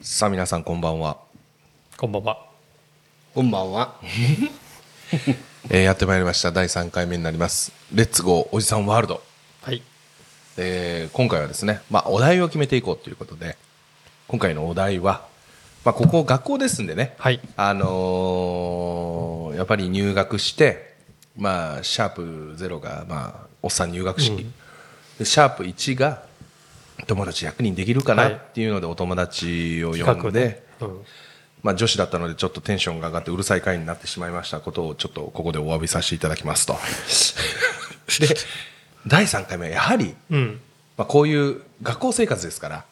さあ皆さんこんばんは、こんばんは。こんばんは。えーやってまいりました第3回目になります「レッツゴーおじさんワールドはい。」えー今回はですね、まあ、お題を決めていこうということで今回のお題は、まあ、ここ学校ですんでね、はい。あのーやっぱり入学してまあシャープ0がまあおっさん入学式、でシャープ1が友達100人できるかなはいっていうのでお友達を呼んで。まあ、女子だったのでちょっとテンションが上がってうるさい会になってしまいましたことをちょっとここでお詫びさせていただきますと で第3回目はやはり、うん。まあ、こういう学校生活ですから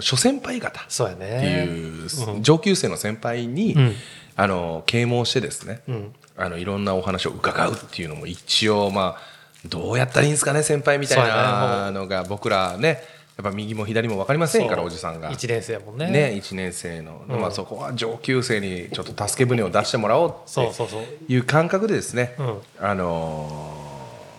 諸先輩方ってね。いう上級生の先輩に、うんあの啓蒙してですね、うん。あのいろんなお話を伺うっていうのも一応まあどうやったらいいんですかね先輩みたいなのが僕らねやっぱ右も左も分かりませんからおじさんが。一年生やもんね。ね、1年生の、うんまあ、そこは上級生にちょっと助け舟を出してもらおうっ。ていう感覚でですね、うんあのー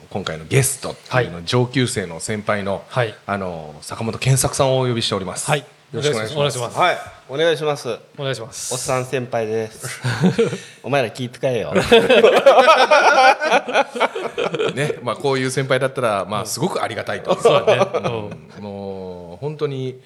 今回のゲストっていうの、は上級生の先輩の、はいあのー坂本健作さんをお呼びしております。はい。よろしくお願いします。お願いします。はい、お願いします。お願いします。おっさん先輩です。お前ら気使えよ。ね、まあ、こういう先輩だったら、まあ、すごくありがたいと。そうだね。うん。もう本当に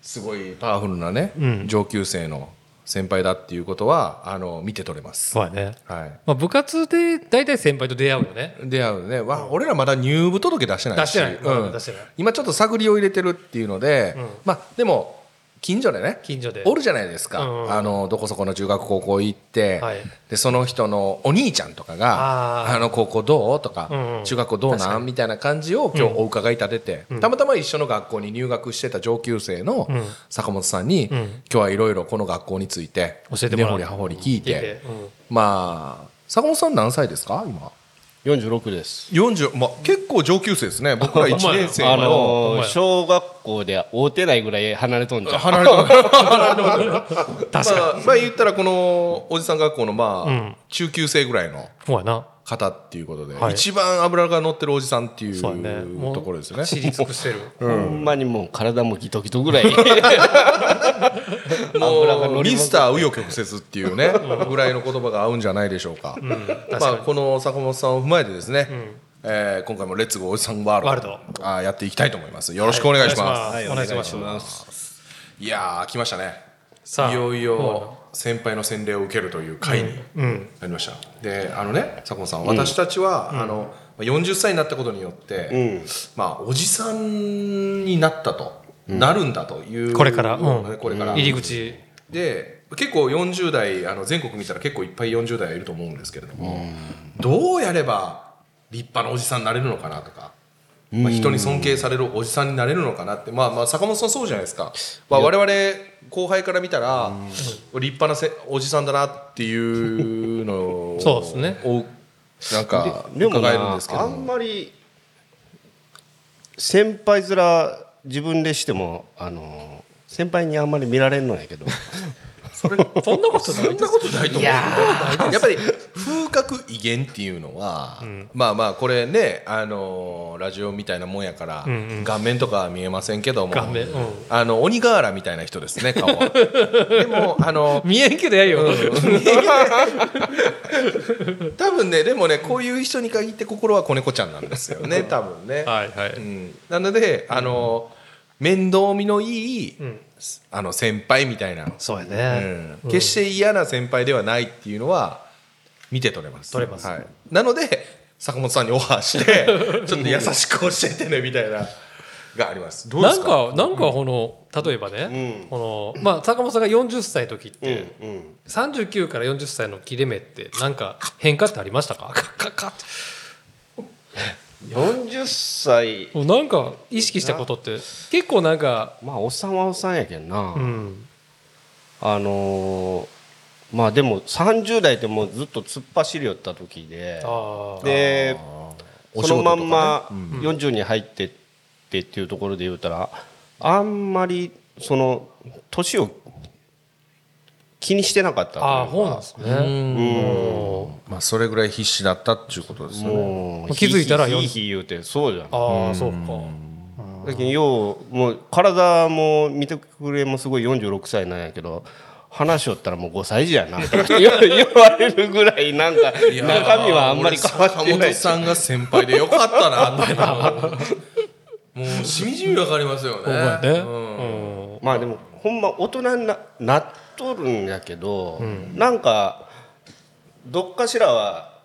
すごいパワフルなね、うん上級生の先輩だっていうことはあの見て取れます。そうやね。はい。まあ部活で大体先輩と出会うよね。出会うね、わ俺らまだ入部届出してないし。出してない。うん。出してない。今ちょっと探りを入れてるっていうので、うん。まあでも近所でね近所で。おるじゃないですか、うんあのどこそこの中学高校行って、はい。でその人のお兄ちゃんとかが「あの高校どう?」とか、うんうん。中学校どうなん?」みたいな感じを今日お伺い立てて、うん。たまたま一緒の学校に入学してた上級生のうん。坂本さんに、うん。今日はいろいろこの学校について教えてもらう。根掘り葉掘り聞いて。まあ坂本さん何歳ですか？今四十六です。40、まあ、結構上級生ですね 僕ら1年生あの小学校で会うてないぐらい離れとんじゃん。離れてます確かまあ、まあ言ったらこのおじさん学校のまあ、うん中級生ぐらいの。方っていうことで、はい一番脂が乗ってるおじさんっていうね。ところですよね。知り尽くしてる。ほんまにもう体もギトギトぐらい。もうミスター紆余曲折っていうねぐらいの言葉が合うんじゃないでしょうか。確まあ。この坂本さんを踏まえてですね、えー今回も「レッツゴーおじさんワールド」あーやっていきたいと思います。よろしくお願いします。お願いします。いやー来ましたね。さあいよいよ先輩の洗礼を受けるという会にうん。なりました。であのね坂本さん、私たちは、あのまあ40歳になったことによって、うん。まあおじさんになったと、なるんだという。これから。これから、入り口。で結構40代あの全国見たら結構いっぱい40代いると思うんですけれども、どうやれば立派なおじさんになれるのかなとか、まあ、人に尊敬されるおじさんになれるのかなって、まあ、まあ坂本さんそうじゃないですか、まあ、我々後輩から見たら立派なせおじさんだなっていうのを そうですね。おなんか伺えるんなですけどあんまり先輩面自分でしてもあの先輩にあんまり見られんのやけど。それそんなことないそんなことないと思う。いややっぱり風格威厳っていうのは、まあまあこれねあのラジオみたいなもんやから、んうん。顔面とかは見えませんけども顔面うん。あの鬼瓦みたいな人ですね顔は。でもあの見えんけどやよ。多分ねでもねこういう人に限って心は子猫ちゃんなんですよね多分ね、はいはい。うん、なのであの面倒見のいい、んあの先輩みたいなそうやね。うん決して嫌な先輩ではないっていうのは見て取れます。取れますはい、なので坂本さんにオファーして ちょっと優しく教えてねみたいながあります。どうでなんすかかなんかこの例えばね、このまあ坂本さんが40歳の時っうんて、うん。39から40歳の切れ目ってなんか変化ってありましたか？かか40歳。なんか意識したことって結構なんか、まあおっさんはおっさんやけんな、うん、あのーまあでも30代でもうずっと突っ走りよった時で。でおそのまんま仕40に入ってってっていうところで言うたらあんまりその年を気にしてなかったというか。ああそうなんですね。もまあそれぐらい必死だったっていうことですよね。気づいたらひい40ひいひい言うてそうじゃん。うああそうか。だけどようもう体も見てくれもすごい46歳なんやけど話しよったらもう5歳児やなとか 言われるぐらいなんか中身はあんまり変わって俺ない。坂本さんが先輩でよかったなもうしみじみわかりますよね。ほんまやね。うんうん。まあでもほんま大人にななっとるんやけど、なんかどっかしらは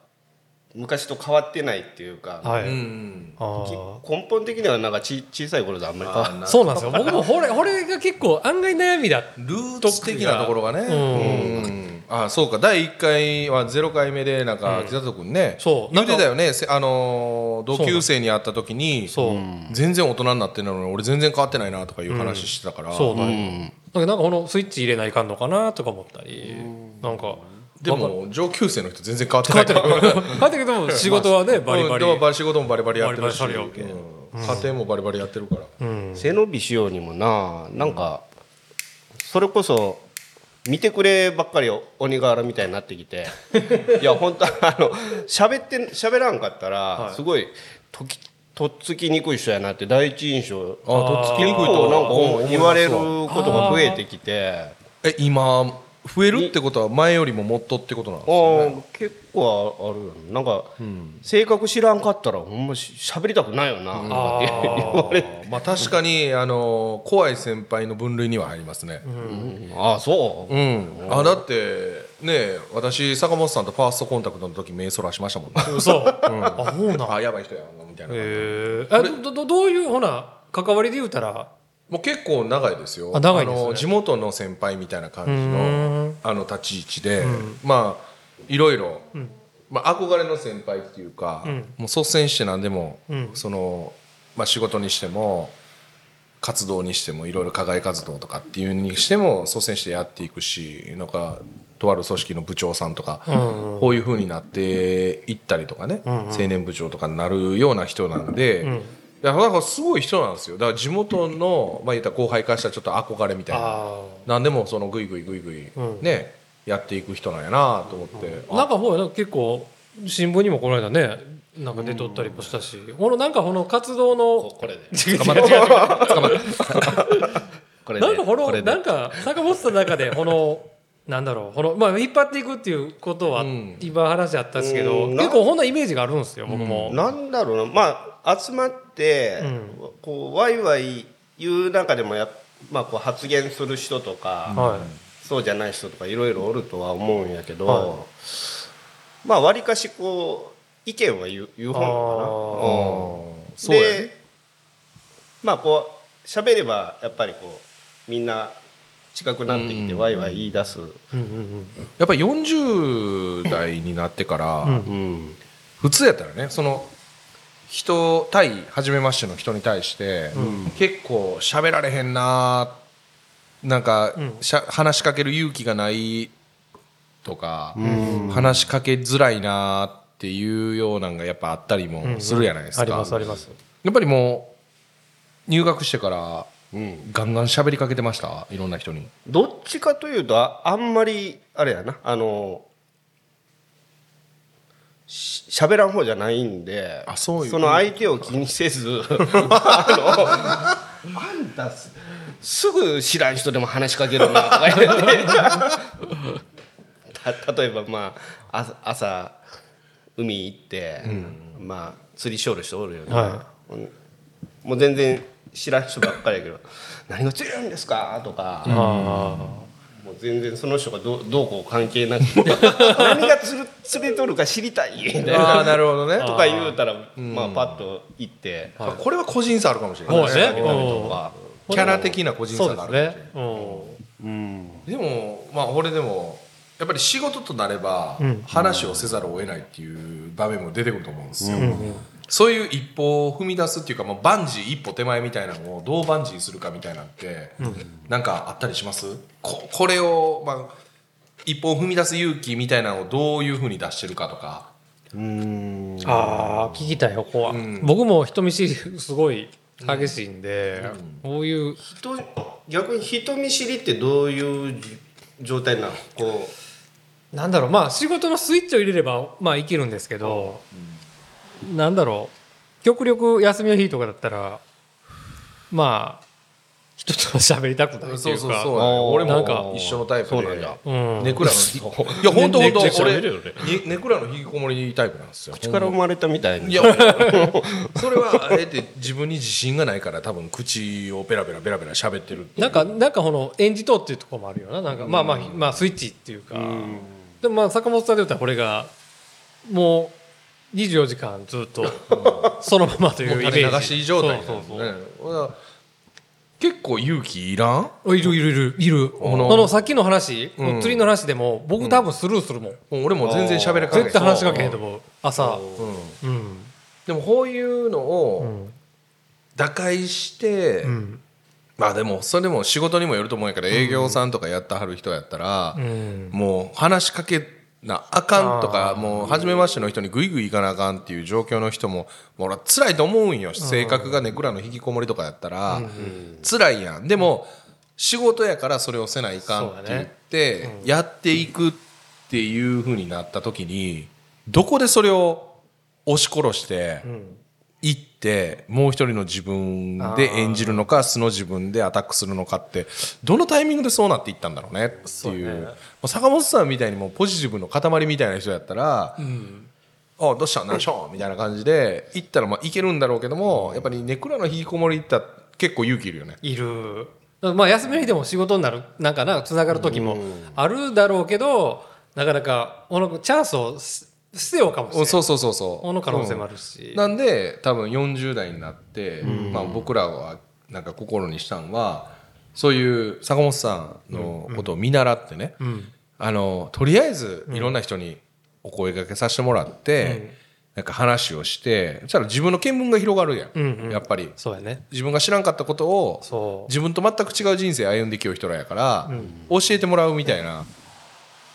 昔と変わってないっていうか、はい、うんあきー根本的にはなんかち小さい頃であんまり変わっあーなそうなんですよ。僕も これこれが結構案外悩みだ。ルーツ的なところがね、うん。うん。あそうか。第1回は0回目でなんか北里君ね、そう。言ってたよね。せあのー同級生に会った時にそう、全然大人になってるのに俺全然変わってないなとかいう話してたから、そうなんよ、だけどなんかこのスイッチ入れないかんのかなとか思ったり、なんかでも上級生の人全然変わってない。変わってない。変わってるけども仕事はねバリバリ、うん。でも仕事もバリバリやってるし。家庭もバリバリやってるから、うん。背伸びしようにもななんかそれこそ見てくればっかり鬼瓦みたいになってきて。いや本当あの喋って喋らんかったらすごいときとっつきにくい人やなって第一印象。あとっつきにくいとなんか思言われることが増えてきて。え今増えるってことは前よりももっとってことなんですね構あるよね。なんか、性格知らんかったらほんまし喋りたくないよな。とかって言われて。まあ確かにあの怖い先輩の分類には入りますね。ああそう。うん、あだってね私坂本さんとファーストコンタクトの時目そらしましたもんね。嘘、あそうなん。あやばい人やなみたいな、へえあどどどういうほな関わりで言うたら？もう結構長いですよ。あ長いですね。の地元の先輩みたいな感じうのん。あの立ち位置で、まあいろいろ、まあ、憧れの先輩っていうか、ん。もう率先して何でも、ん。その、まあ、仕事にしても活動にしてもいろいろ課外活動とかっていうにしても率先してやっていくしなんかとある組織の部長さんとか、んこういうふうになっていったりとかね、青年部長とかになるような人なんで、いやなんかすごい人なんですよ。だから地元の、まあ、言ったら後輩からしたらちょっと憧れみたいな。あ何でもそのグイグイグイグイね、やっていく人なんやなと思って、あなんかほら結構新聞にもこの間ねなんか出とったりもしたし、このなんかこの活動のこれで。違う違う違うこれで。なんかこのこれで。なんか坂本さんの中でこのなんだろうこのまあ引っ張っていくっていうことはん。今話あったんですけど、うん。結構ほんなイメージがあるんですよ僕も。なんだろうな。まあ集まって、こうワイワイ言う中でもや、まあ、こう発言する人とか、はそうじゃない人とかいろいろおるとは思うんやけど、はまあわりかしこう意見は言う言うい、方なのうん。かな。そうやね。でまあこう喋ればやっぱりこうみんな近くなってきてワイワイ言い出す。やっぱり40代になってから、うん普通やったらねその人対初めましての人に対して、結構喋られへんななんか、しゃ話しかける勇気がないとか、話しかけづらいなっていうようなんがやっぱあったりもするじゃないですか、ありますあります。やっぱりもう入学してからうん。ガンガン喋りかけてました？いろんな人に。どっちかというとああんまりあれやな。あのし喋らん方じゃないんであそういう。の相手を気にせず あのあんたすすぐ知らん人でも話しかけるなとか言って。た 例えばまあ朝朝海行って、まあ釣りしょる人おるよね、はうんもう全然知らん人ばっかりやけど「何が釣れるんですか?」とか。あもう全然その人がどう どうこう関係なく 何が釣る釣れとるか知りたいみたいなああなるほどね。とか言うたらまあパッと行って。まあこれは個人差あるかもしれあ、ないね。とか。キャラ的な個人差があるすね。うん。でもまあ俺でもやっぱり仕事となれば話をせざるを得ないっていう場面も出てくると思うんですよ、そういう一歩を踏み出すっていうか、まあ、バンジー一歩手前みたいなのをどうバンジーするかみたいなんて、なんかあったりします？ここれを、まあ、一歩を踏み出す勇気みたいなのをどういうふうに出してるかとか。ああ聞きたいよここは、ん。僕も人見知りすごい激しいんで、こういう人逆に人見知りってどういうじ状態なの？こなんだろうまあ仕事のスイッチを入れればまあいけるんですけど、なんだろう極力休みの日とかだったらまあ人と喋りたくないっていうか。そうそうそう。俺なんかも一緒のタイプで。そうなんだうん。ネクラのひいや本当本当俺喋るよね。にネクラの引きこもりタイプなんですよ。口から生まれたみたいにいやそれはあえて自分に自信がないから多分口をベラベラベラベラ喋ってるなんかなんかこの演じとうっていうところもあるよな。なんかまあまあまあスイッチっていうか。でもまあ坂本さんで言ったらこれがもう24時間ずっと そのままというイメージ。流し状態なんですそうそうそう。ね結構勇気いらん？おいるいるいるいる。こののさっきの話、うん。釣りの話でも僕多分スルーするもん、もう俺も全然喋らかけ絶対話しかけへんと思う。朝。うん。うん。でもこういうのうをん。打開して、うん。まあでもそれでも仕事にもよると思うんやけど営業さんとかやってはる人やったら、うん。もう話しかけなあかんとかもう初めましての人にグイグイ行かなあかんっていう状況の人ももう辛いと思うんよ。性格がネクラの引きこもりとかやったら辛いやん。でも仕事やからそれをせないかんって言ってやっていくっていう風になった時にどこでそれを押し殺して行ってもう一人の自分で演じるのか素の自分でアタックするのかってどのタイミングでそうなっていったんだろうねっていう。ね。坂本さんみたいにもうポジティブの塊みたいな人やったら「あどうしたん？なんでしょう?」みたいな感じで行ったらまあいけるんだろうけどもやっぱりネクラの引きこもり行ったら結構勇気いるよね。いる。まあ休みの日でも仕事になるなんかなつながる時もあるだろうけどなかなかこのチャンスをす捨てようかもしれないそうそうそうそう。この可能性もあるし、なんで多分40代になって、まあ、僕らはなんか心にしたんはそういう坂本さんのことを見習ってね、ん。あのとりあえずいろんな人にお声掛けさせてもらって、なんか話をしてそしたら自分の見聞が広がるやん、うんうん。やっぱり。そうやね。自分が知らんかったことをそう。自分と全く違う人生歩んできよう人らやから、教えてもらうみたいなだ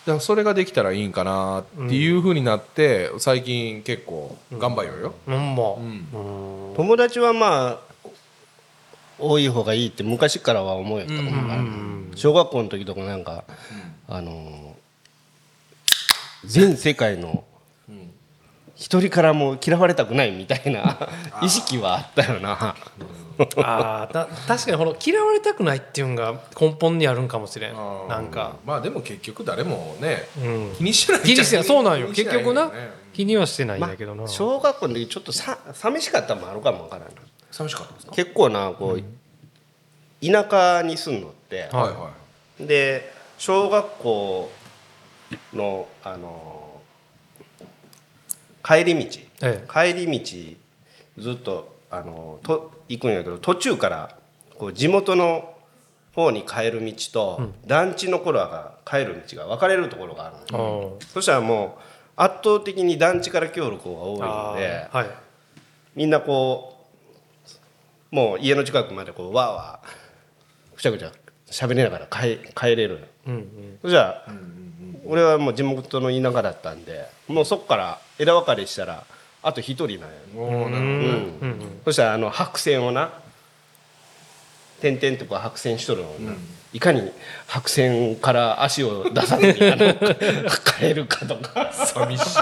からそれができたらいいんかなっていうふうになって最近結構頑張るよ。うん。まあ友達はまあ多い方がいいって昔からは思うよったもん。な小学校の時とかなんか、あのー全世界の一人からも嫌われたくないみたいな 意識はあったよな。あーた確かにこの嫌われたくないっていうのが根本にあるんかもしれん。なんか、まあでも結局誰もね、うん、気にしてない気にしてない。そうなんよ。気にして結局な気にはしてないんまだけどな、あ小学校の時ちょっとさ寂しかったのもあるかもわからんな。寂しかったですか？結構なこう、田舎に住んのって、はいはで小学校のあの帰り道、え帰り道ずっとあのと行くんやけど途中からこう地元の方に帰る道と、団地の頃が帰る道が分かれるところがあるのそしたらもう圧倒的に団地から来よる子が多いのではい。みんなこうもう家の近くまでこうわーわーくちゃくちゃ喋りながら帰帰れる、そしたら、俺はもう地元の田舎だったんでもうそこから枝分かれしたらあと一人なんや、もうなうん。そしたらあの白線をな点々とこう白線しとるのをな、いかに白線から足を出さずにあの 帰るかとか。寂しい。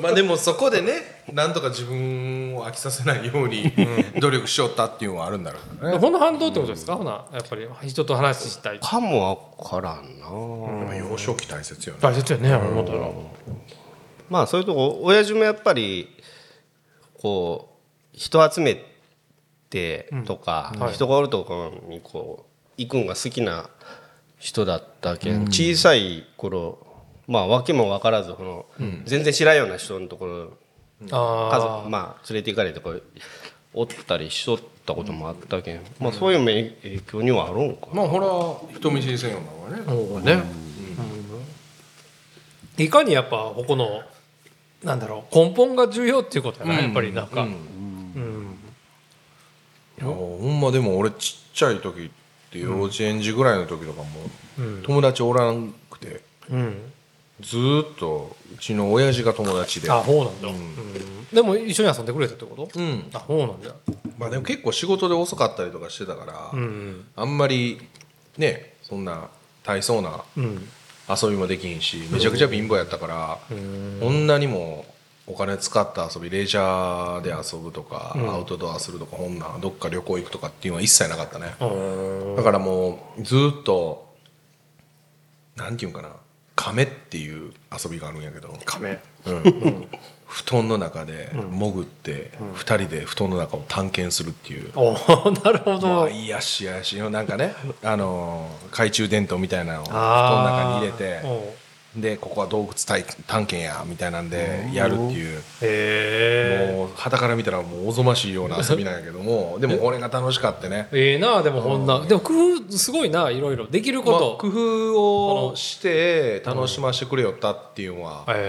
まあでもそこでねなんとか自分を飽きさせないように努力しよったっていうのはあるんだろうね。ほんの反動ってことですか、ほなやっぱり人と話したい。かもわからんな、まあ幼少期大切よね。大切よね思ったらまあそういうとこ親父もやっぱりこう人集めてとか、はい。人がおるところにこう行くんが好きな人だったけん、小さい頃まあ訳も分からずこの、全然知らんような人のところ家あ族まあ連れて行かれてこうおったりしとったこともあったけん、まあ、そういう影影響にはあるんかまあほら人見知りせんようなね。ね、うん。いかにやっぱここのなんだろう根本が重要っていうことやな、やっぱりなんか、うん。うん。いやほんまでも俺ちっちゃい時って幼稚園児ぐらいの時とかもうん。友達おらんくてうん。ずーっとうちの親父が友達で。あそうなんだ、うん。でも一緒に遊んでくれたってこと、うん。あそうなんだ。まあでも結構仕事で遅かったりとかしてたから、うん。あんまりねそんな大層なうん遊びもできんしめちゃくちゃ貧乏やったから、こんなにもお金使った遊びレジャーで遊ぶとか、アウトドアするとかほんなんどっか旅行行くとかっていうのは一切なかったね。だからもうずっとなんていうんかな亀っていう遊びがあるんやけど。亀。布団の中で潜って2人で布団の中を探検するっていう、おーなるほまどあ、いやしやし。のなんかね、あのー懐中電灯みたいなのを布団の中に入れてでここは洞窟探探検やみたいなんでやるっていう。へえもう傍から見たらもうおぞましいような 遊びなんやけどもでもこれが楽しかってね。ええなでもこん。なでも工夫すごいないろいろできるこまあと、工夫をして楽しませてくれよったっていうのはあるよ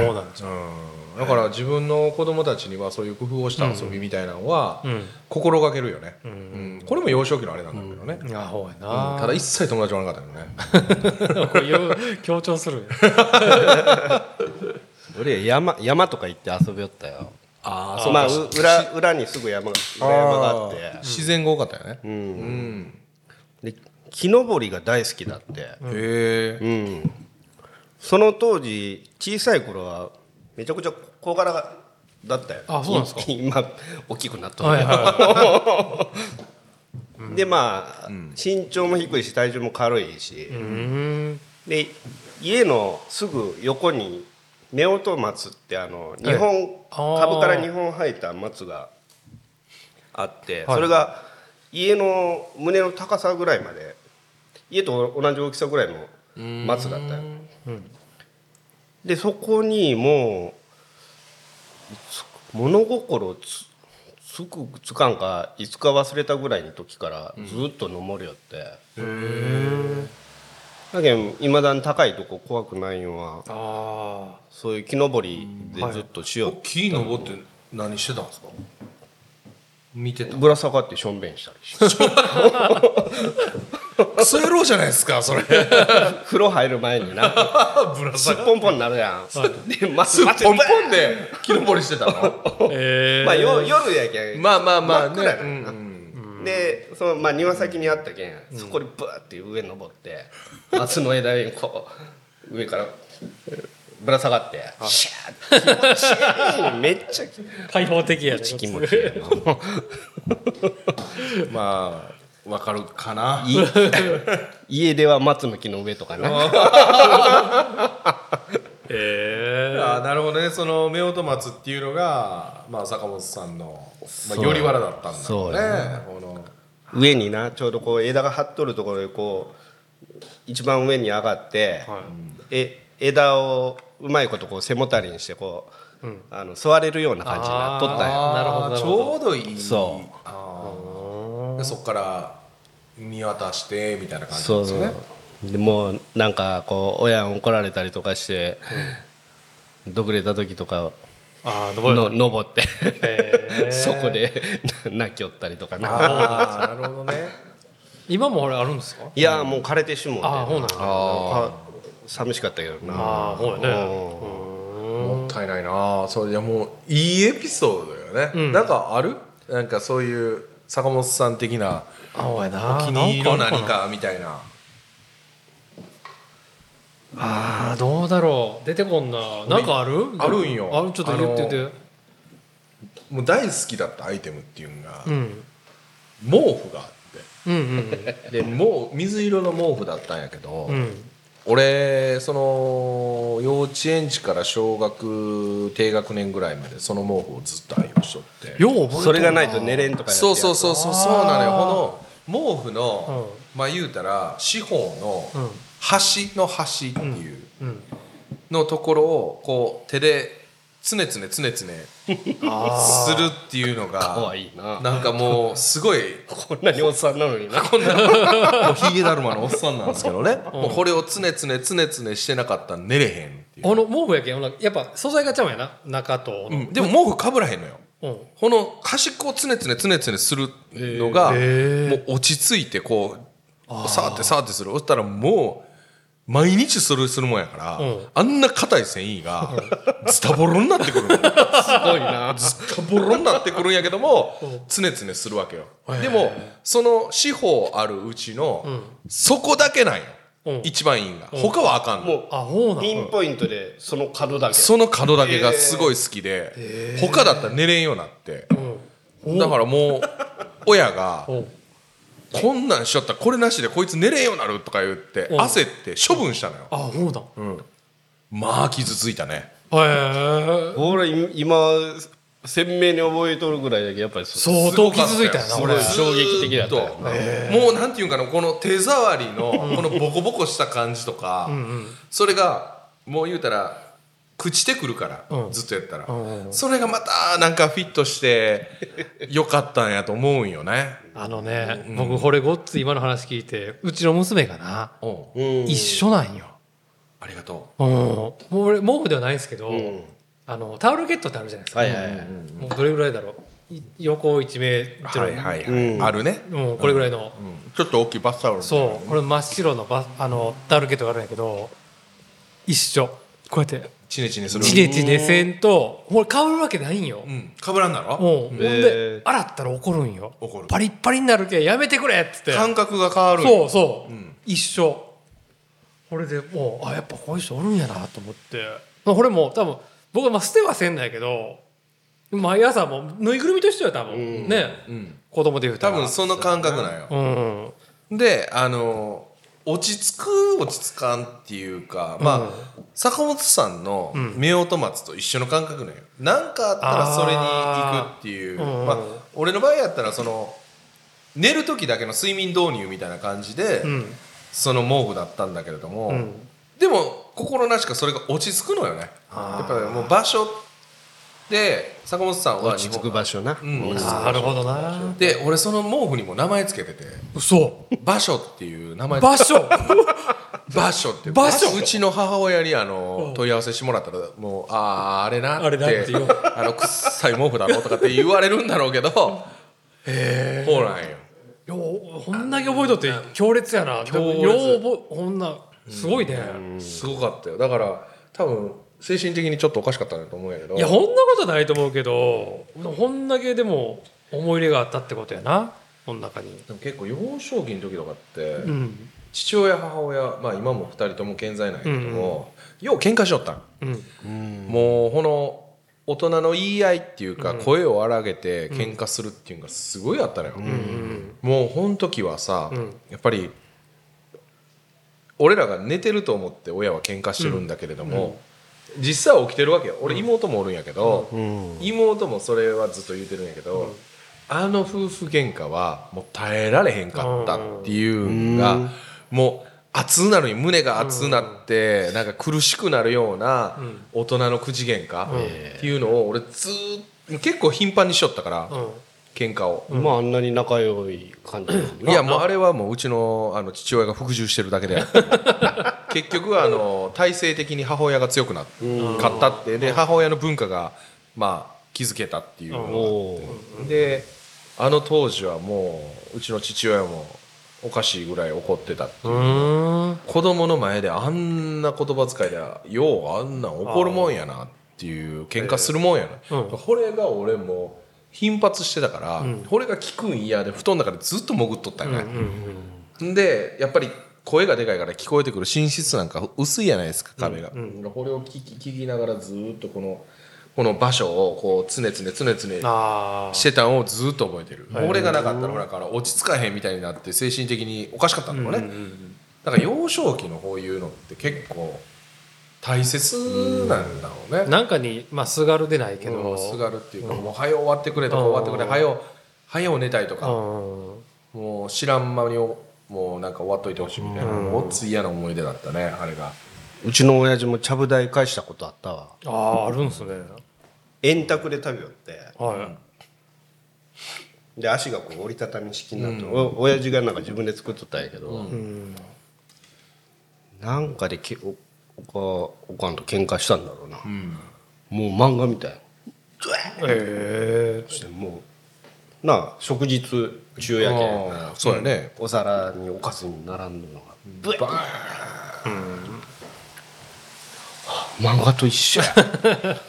ね。そうなんですうんだから自分の子供たちにはそういう工夫をした遊びみたいなのはうん。心がけるよね、うん。これも幼少期のあれなんだけどね、あほうやうんな、ただ一切友達はなかったけどね。強調する。俺山山とか行って遊びよったよ。あまあう裏裏にすぐ山が裏山があって。自然が多かったよね、うん。うんで木登りが大好きだって。へえうん。その当時小さい頃はめちゃくちゃ小柄だったよ。あそうなんですか。今大きくなった。はいは でまあ、身長も低いし体重も軽いし、で家のすぐ横に夫婦松ってあの日本、株から2本生えた松があって、はい。それが家の胸の高さぐらいまで家と同じ大きさぐらいの松だったよ。でそこにも物心つつくつかんかいつか忘れたぐらいの時からずっと登りよって。だけどいまだに高いとこ怖くないのはあそういう木登りでずっとしよう、木登って何してたんですか？見てた。ぶら下がってしょんべんしたりして クソ野郎じゃないですかそれ。風呂入る前にな。ぶらすっぽんぽんになるやん、でまずすっぽんぽんで木登りしてたの？あええまあよ夜やけん。まあまあまあね。真っ暗やうんなうん。でそのまあ庭先にあったけん、そこにブワーって上に登って松の枝にこう上からぶら下がってシャーって気持ちいい。めっちゃ開放的やね気持ちいいな まあわかるかな？い 家では松の木の上とかな。ええあ なるほどね。その夫婦松っていうのが、まあ、坂本さんの、まあ、よりわらだったんだろうね。そうやこの。上になちょうどこう枝が張っとるところでこう一番上に上がって、え枝をうまいことこう背もたれにしてこう、あの座れるような感じになっとったんや。なるほどなるちほど。ょうどいい。そう。あー。でそこから見渡してみたいな感じなんですよねうでもうなんかこう親に怒られたりとかして、どくれた時とかああ登るの登って、そこで 泣きよったりとかなああなるほどね。今もこれあるんですか？いやもう枯れてしもうてああそうなんだ。あ寂しかったけどな。ああそうやね。うん。もったいないな。そういやもういいエピソードだよね、うん。なんかある？なんかそういう坂本さん的なあそうやな。お気に入りの何か。みたいな。ああどうだろう。出てこんな。なんかある？あるんよ。ある？ちょっと言って言ってもう大好きだったアイテムっていうのが、うん。毛布があって。うんうんでもう水色の毛布だったんやけど、うん。俺その幼稚園児から小学低学年ぐらいまでその毛布をずっと愛用しとって。よう覚えてるそれがないと寝れんとかやってそうそうそうそうそうなのよ。この毛布うの、まあ言うたら四方のうん。端の端っていううん。のところをこう手でつねつねつねつね あするっていうのかがわいいな。なんかもうすごいこんなにおっさんなのにな。こんな。もうヒゲだるまのおっさんなんですけどね、もうこれをつねつねつねつねしてなかったら寝れへんっていう、この毛布やけんやっぱ素材がちゃうんやな。中と。うん。でも毛布かぶらへんのよ。うんこの端っこをつねつねつねつねするのが、もう落ち着いてこうさーってさーってする。そしたらもう毎日それするもんやから、うん。あんな硬い繊維がズタボロになってくるの。すごいな。ズタボロになってくるんやけどもつねつねするわけよ。でもその四方あるうちの、そこだけなんよ。うん一番いいんが他はあかんの。もうあほうピンポイントでその角だけ。その角だけがすごい好きで他だったら寝れんようになって。だからもう親がうん。こんなんしよったらこれなしでこいつ寝れんようになるとか言ってうん。焦って処分したのよ。あほうだ。まあ傷ついたね。へえ俺今鮮明に覚えとるぐらいだけどやっぱりそ相当傷ついたよな衝撃的だったもうなんていうんかなこの手触りのこのボコボコした感じとかそれがもう言うたら朽ちてくるから、うん。ずっとやったら、うんそれがまたなんかフィットしてよかったんやと思うんよね。あのね、僕これごっつい今の話聞いてうちの娘がな、一緒なんよ、ありがとう。ん、もう俺毛布ではないんですけど、んあのタオルケットってあるじゃないですか、はいはいはい。もうどれぐらいだろう。い横1メーう。トル、はいはいはい。うん。あるね、もうこれぐらいの、うん。ちょっと大きいバスタオル。そう。これ真っ白のバあのタオルケットがあるんやけど一緒。こうやって。チネチネする。チネチネせんとこれかぶるわけないんよ、うん。かぶらんだろ？もうほんへでー。洗ったら怒るんよ。怒る。パリッパリになるけんやめてくれっつって。感覚が変わる。そうそう、ん。一緒。これでもうあやっぱこういう人おるんやなと思って。まあこれも多分僕はまあ捨てはせんないけど毎朝もうぬいぐるみとしては多分、ね、うん。子供で言うたら。多分その感覚なんよ。うん。であの落ち着く落ち着かんっていうか、まあ坂本さんの夫婦松と一緒の感覚なんよ。何かあったらそれに行くっていうあまあ、俺の場合やったらその寝る時だけの睡眠導入みたいな感じで、うん。その毛布だったんだけれども、ん。でも心なしかそれが落ち着くのよね。やっぱりもう場所で坂本さんは落ち着く場所な。うん。なるほどな。で俺その毛布にも名前つけてて。嘘「場所」っていう名前場所？場所って場所？うちの母親にあの問い合わせしてもらったらもうあああれなってあれなってあの臭い毛布だろとかって言われるんだろうけどへえそうなんよ。よこんだけ覚えとって強烈やな。強烈。よう覚えこんなすごいね、すごかったよ。だから多分精神的にちょっとおかしかったんだと思うんやけど。いやこんなことないと思うけどこんだけでも思い入れがあったってことやな。この中に。でも結構幼少期の時とかって、うん。父親母親まあ今も2人とも健在なんやけども、よう喧嘩しよったん。うん。もうこの大人の言い合いっていうか、声を荒げて喧嘩するっていうのがすごいあったのよ、もうこの時はさ、ん。やっぱり俺らが寝てると思って親は喧嘩してるんだけれども、実際は起きてるわけよ。俺妹もおるんやけど、妹もそれはずっと言うてるんやけど、あの夫婦喧嘩はもう耐えられへんかったっていうのが、もう熱なのに胸が熱なって、なんか苦しくなるような大人の口喧嘩っていうのを俺ずーっと結構頻繁にしよったから、うん喧嘩を。まああんなに仲良い感じいやもうあれはもううちのあの父親が服従してるだけで。結局はあの体制的に母親が強くなかったって。で母親の文化がまあ気づけたっていうおー。であの当時はもううちの父親もおかしいぐらい怒ってたっていう。子供の前であんな言葉遣いでようあんなん怒るもんやなっていう喧嘩するもんやな、うん。これが俺も頻発してたから、これが聞くん嫌で布団の中でずっと潜っとったよね、でやっぱり声がでかいから聞こえてくる寝室なんか薄いじゃないですか壁が、これを聞き聞きながらずっとこのこの場所をこうつねつねつねつねあしてたんをずっと覚えてる、俺がなかったらほらから落ち着かへんみたいになって精神的におかしかったんだろうね、だから幼少期のこういうのって結構大切なんだろうね、あなんかにまあすがるでないけもど。うすがるっていうか、もう早終わってくれとか終わってくれ早う早う寝たいとか、うん。もう知らん間にもうなんか終わっといてほしいみたいな、もっつ嫌な思い出だったねあれが。うちの親父もちゃぶ台返したことあったわ。あああるんすね。円卓で食べよって。はで足がこう折りたたみ式になって、お親父がなんか自分で作っとったんやけど、いうん。なんかでけおおかおかんと喧嘩したんだろうな、もう漫画みたいえ。えしてもうなあ食事中やけんそうやね、お皿におかずに並んでるのがブエッ、はあ漫画と一緒や。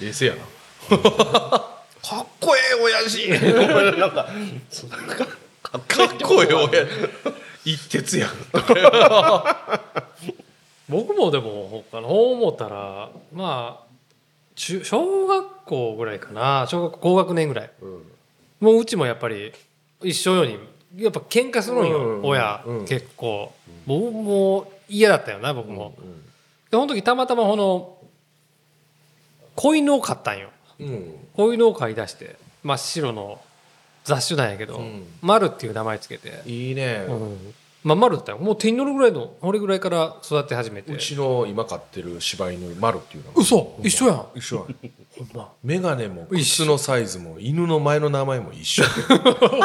冷静やな。かっこええ親父。なんかかかっこかっこいい親一徹やん 僕もでも他の方思ったらまあ中小学校ぐらいかな。小学校高学年ぐらい、もううちもやっぱり一緒ようにやっぱ喧嘩するんよ、うん親、うん。結構。僕も嫌だったよな僕も、でその時たまたまこの子犬を飼ったんよ。うん。子犬を飼い出して真っ白の雑種なんやけど、うん。丸っていう名前つけて、いいね、うんまあ丸だったよ。もう手に乗るぐらいの俺ぐらいから育て始めて。うちの今飼ってる柴犬丸っていうのが。嘘！一緒やん。一緒やん。ほんま。眼鏡も一緒。靴のサイズも犬の前の名前も一緒。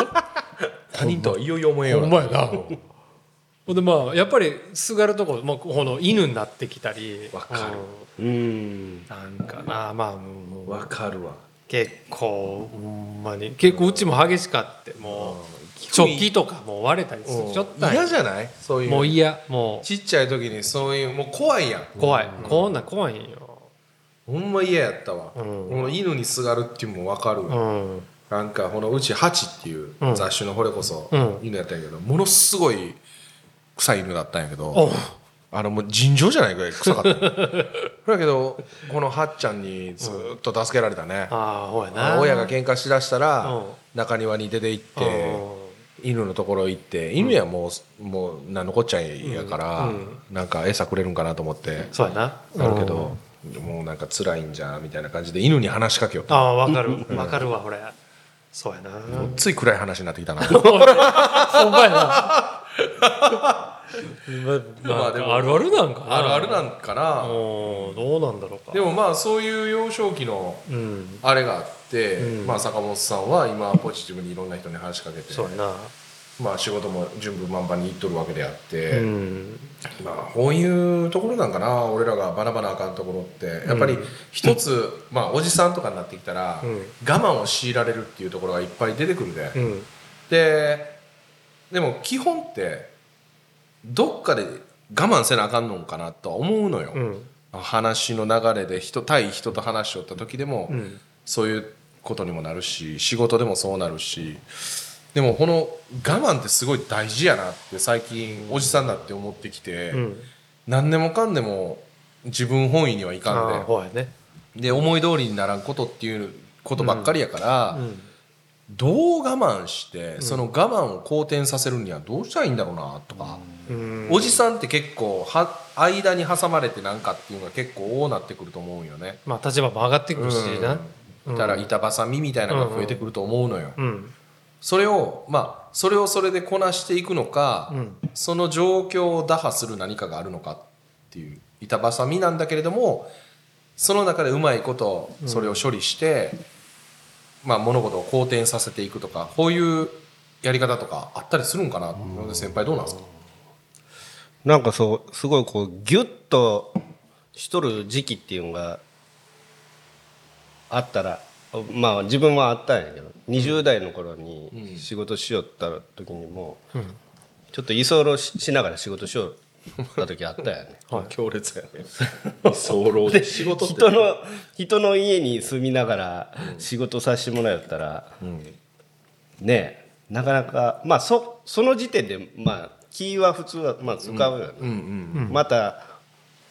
他人とはいよいよ思えよほんまやな。ほんでまあやっぱりすがるとこ、まあ、この犬になってきたり。わかる。うん。うん。なんかなまあもう。わかるわ。結構ほんまに。結構うちも激しかってもう食器とかもう割れたりしちゃったんや嫌じゃない？そういう。もう嫌。もちっちゃい時にそういうもう怖いやん。う怖い。こんなん怖いんよ。ほんま嫌やったわ、うん。この犬にすがるっていうのも分かるうわ、ん。なんかこのうちハチっていううん。雑種のこれこそうん。犬やったんやけど、ものすごい臭い犬だったんやけど、あのもう尋常じゃないぐらい臭かった。だけどこのはっちゃんにずっと助けられたね、ああほうやあな。の親が喧嘩しだしたら、うん。中庭に出て行って、うん犬のところ行って犬やもう,、もう何のこっちゃいやから、なんか餌くれるんかなと思ってそうやな。なるけど、もうなんか辛いんじゃんみたいな感じで犬に話しかけようと。ああわかる。わかるわこれそうやな。つい暗い話になってきたな。ほんまやなままあでもあ、あるあるなんかな。あるあるなんかな、うんどうなんだろうか。でもまあそういう幼少期のうん。あれがあって、うん。まあ、坂本さんは今ポジティブにいろんな人に話しかけてそうやな。まあ仕事も順風満帆にいっとるわけであって、うん。まあこういうところなんかな俺らが学ばなあかんところって。やっぱり一つ、まあおじさんとかになってきたら、うん。我慢を強いられるっていうところがいっぱい出てくるで、うん。ででも基本ってどっかで我慢せなあかんのかなとは思うのよ、うん。話の流れで人対人と話しよった時でも、うん。そういうことにもなるし仕事でもそうなるしでもこの我慢ってすごい大事やなって最近おじさんになって思ってきて、うん。何でもかんでも自分本位にはいかんほうやね。でで思い通りにならんことっていうことばっかりやから、うん。どう我慢してその我慢を好転させるにはどうしたらいいんだろうなとか、うんおじさんって結構は間に挟まれてなんかっていうのが結構多なってくると思うよね。まあ立場も上がってくるしな。だから板挟みみたいなのが増えてくると思うのよ。うんそれをまあそれをそれでこなしていくのか、うん。その状況を打破する何かがあるのかっていう板挟みなんだけれどもその中でうまいことそれを処理して、まあ、物事を好転させていくとかこういうやり方とかあったりするんかな？うので先輩どうなんですか？なんかそうすごいこうギュッとしとる時期っていうのがあったらまあ自分はあったんやけど20代の頃に仕事しよった時にもうちょっと居候ししながら仕事しよった時あったよね。強烈やね。早で仕事人の人の家に住みながら仕事させてもらったら、ねえなかなかまあそその時点でまあ気は普通はまあ使うよね、うんうんまた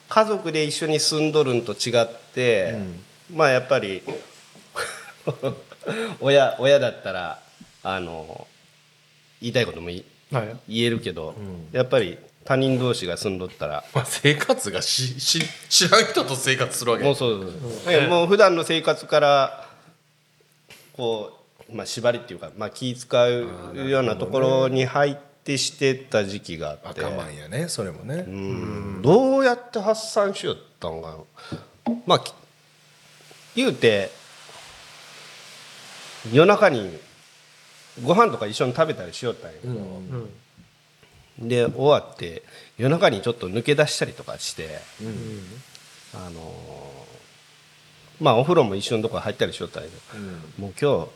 家族で一緒に住んどるんと違って、まあやっぱり 親親だったらあの言いたいこともいはい。言えるけど、やっぱり他人同士が住んどったら。まあ、生活がしし知らん人と生活するわけ。もうそうそうそう、もう普段の生活からこう、まあ、縛りっていうか、まあ、気使うようなところに入ってしてた時期があって、我慢やねそれもね、うん。どうやって発散しよったんか。なまあき言うて夜中にご飯とか一緒に食べたりしよったんやけど、で終わって夜中にちょっと抜け出したりとかして、あのーまあお風呂も一緒のとこ入ったりしよったんやけど、もう今日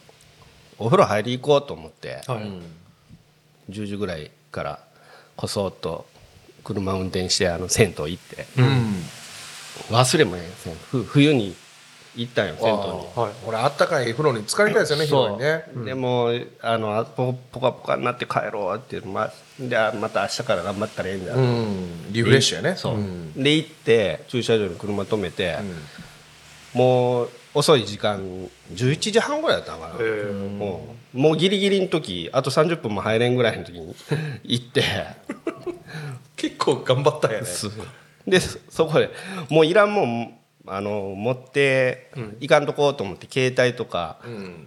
お風呂入り行こうと思って、はい10時ぐらいからこそっと車運転してあの銭湯行って、うん。忘れもね冬に行ったんよ銭湯に。はい俺あったかい風呂に浸かりたいですよね広いね。でもあのあポポカポカになって帰ろうってまじゃあまた明日から頑張ったらええんだ、うん。リフレッシュやね。そう、ん。で行って駐車場に車止めて、もう遅い時間11時半ぐらいだったのかな、もうもうギリギリの時あと30分も入れんぐらいの時に 行って。結構頑張ったんやねでそそこでもういらんもんあの持っていかんとこうと思って携帯とか、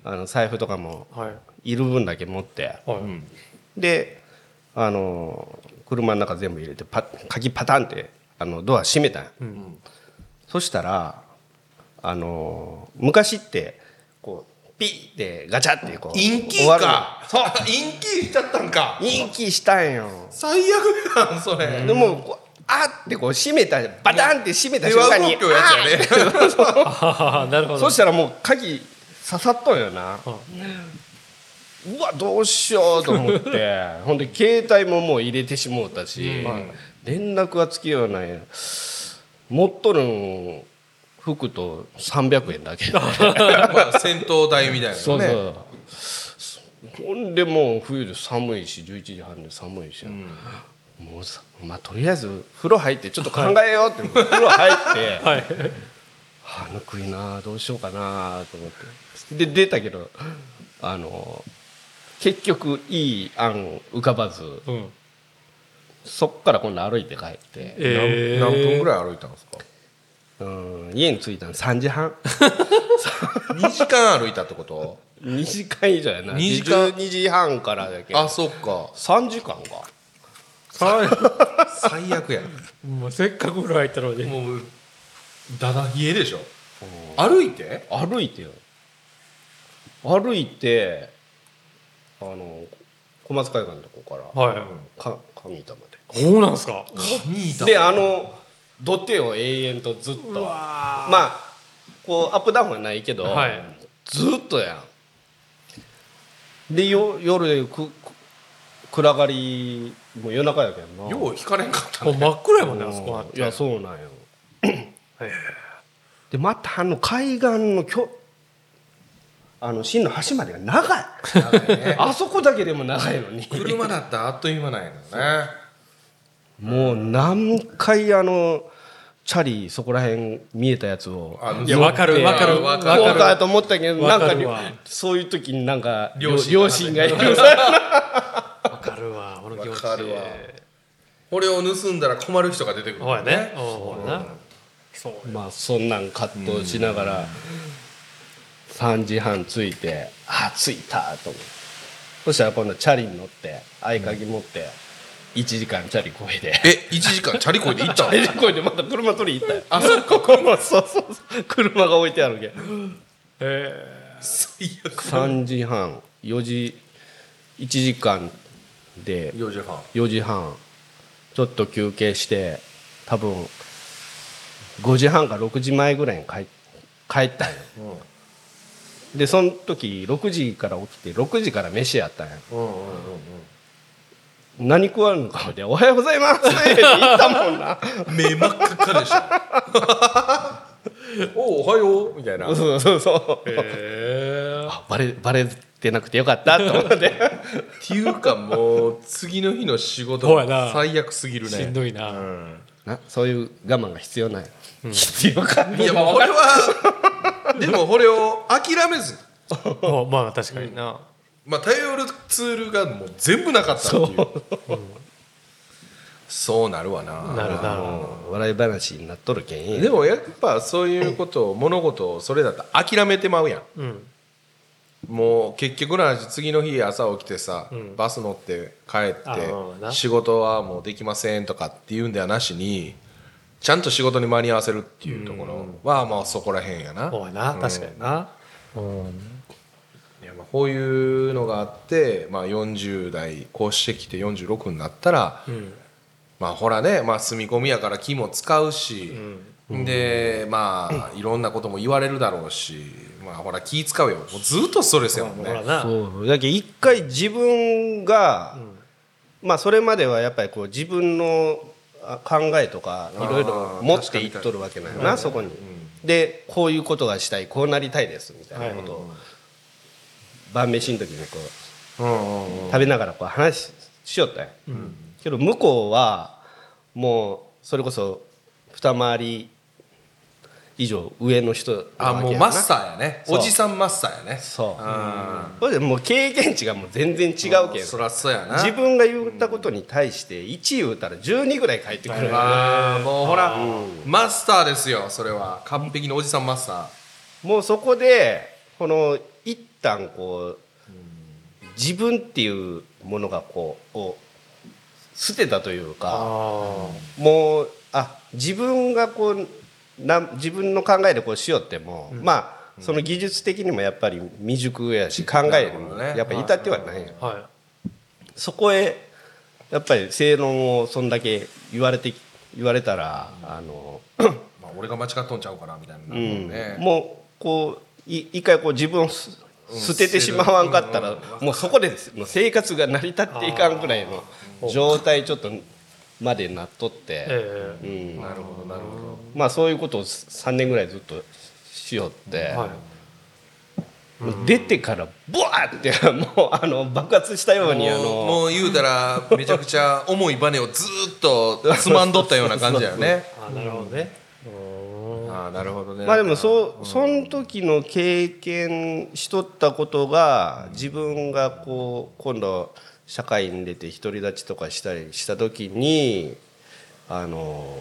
あの財布とかもはい。いる分だけ持って、はい。であの車の中全部入れてパ鍵パタンってあのドア閉めたんよ、そしたらあの昔ってピッてガチャってこうインキー終わるかそうインキーしちゃったんか。インキーしたんよ、最悪やんそれ。でもうこうあってこう閉めたバタンって閉めた瞬間にね。あー なるほど。そしたらもう鍵刺さっとんよな、うわどうしようと思って。ほんで携帯ももう入れてしもうたし、連絡がつきようない。持っとるん服と300円だけ。まあ戦闘台みたいなのね。そうそう。ほんでもう冬で寒いし11時半で寒いし、もうさまあとりあえず風呂入ってちょっと考えようって、風呂入って。はい。あぬくいなどうしようかなと思って。で出たけどあの結局いい案浮かばず。うん。そっから今度歩いて帰って、えー。何分ぐらい歩いたんですか？うん、家に着いたの3時半。2時間歩いたってこと？2時間以上やな。二時間？12時半からだけどあそっか。3時間か。最悪や。もうせっかく風呂入ったのに。もうだだ冷えでしょ？歩いて？歩いてよ。歩いてあの小松海岸のとこからはいか上板まそうなんですか？でであの土手を永遠とずっと。まあこうアップダウンはないけど、はい。ずっとやん。でよ夜でくく暗がりもう夜中やけんな。よう引かれんかったね。もう真っ暗やもんねあそこなんていやそうなんよ。でまたあの海岸のきょあの芯の端までが長い。あそこだけでも長いのに。車だったらあっという間なんやけどねもう何回あのチャリそこら辺見えたやつを。あいやわかるわかる。わわかる。こうかと思ったけどなんかそういう時になんか両親両親がいる わかるわ。この気持ち。わかるわ。俺を盗んだら困る人が出てくる。ね。ほやな。そうまあそんなん葛藤しながら3時半着いてあ着いたと思って。そしたら今度チャリに乗って合鍵持って1時間チャリこいで。え1時間チャリこいで行ったの？チャリこいでまた車取り行ったよ。あそっか。車そうそうそう。車が置いてあるけん。え最悪3時半4時1時間で4時半。4時半ちょっと休憩して多分5時半か6時前ぐらいに帰帰ったんよ、でその時6時から起きて6時から飯やったんよ、何食わんのかって「おはようございます」って言ったもんな。目真っ赤っかでした おおおはようみたいな。そうそうそう。ー、えあバレバレてなくてよかったと思って。っていうかもう次の日の仕事最悪すぎるー、ね。しんどいな、なそういう我慢が必要ない、必要かいやまあ俺はでもこれを諦めず。まあまあ確かにな、まあ頼るツールがもう全部なかったっていう。そう。なるわな。なるなる笑い話になっとるけん。でもやっぱそういうことを物事をそれだったら諦めてまうやん。うん。もう結局の話次の日朝起きてさ、バス乗って帰って仕事はもうできませんとかっていうんではなしにちゃんと仕事に間に合わせるっていうところはまあそこらへんやな、そうやな。確かにな、うん、こういうのがあって、まあ、40代こうしてきて46になったら、まあほらね、まあ、住み込みやから気も使うし、でまあいろんなことも言われるだろうし、まあほら気使うよ。もうずっとストレスやもんね。そう。だけど一回自分が、まあそれまではやっぱりこう自分のあ考えとかいろいろ持っていっとるわけなんよなそこに。でこういうことがしたいこうなりたいですみたいなことを晩飯の時にこう食べながらこう話しよったんや、けど向こうはもうそれこそ二回り以上上の人なあもうマスターやね。おじさんマスターやね。そう。うん。それでもう経験値がもう全然違うけんそりゃそうやな。自分が言ったことに対して1言うたら12ぐらい返ってくる。あーもうほらマスターですよそれは。完璧におじさんマスター。もうそこでこの一旦こう自分っていうものがこう捨てたというかあもうあ自分がこうな自分の考えでこうしようっても、まあその技術的にもやっぱり未熟やし考えるのなるほどね。やっぱり至ってはないよあはい。そこへやっぱり正論をそんだけ言われて言われたら、あの、まあ俺が間違っとんちゃうかなみたいなうんね。もうこうい一回こう自分をす捨ててしまわんかったら、もうそこでです。もう生活が成り立っていかんぐらいの状態ちょっとまでなっとって、えうん、なるほどなるほど。まあそういうことを3年ぐらいずっとしよって、出てからブワーってもうあの爆発したようにあもうの。もう言うたらめちゃくちゃ重いバネをずーっとつまんどったような感じだよね。あなるほどね。うんああなるほどね。まあでもそうその時の経験しとったことが自分がこう今度社会に出て独り立ちとかしたりした時にあの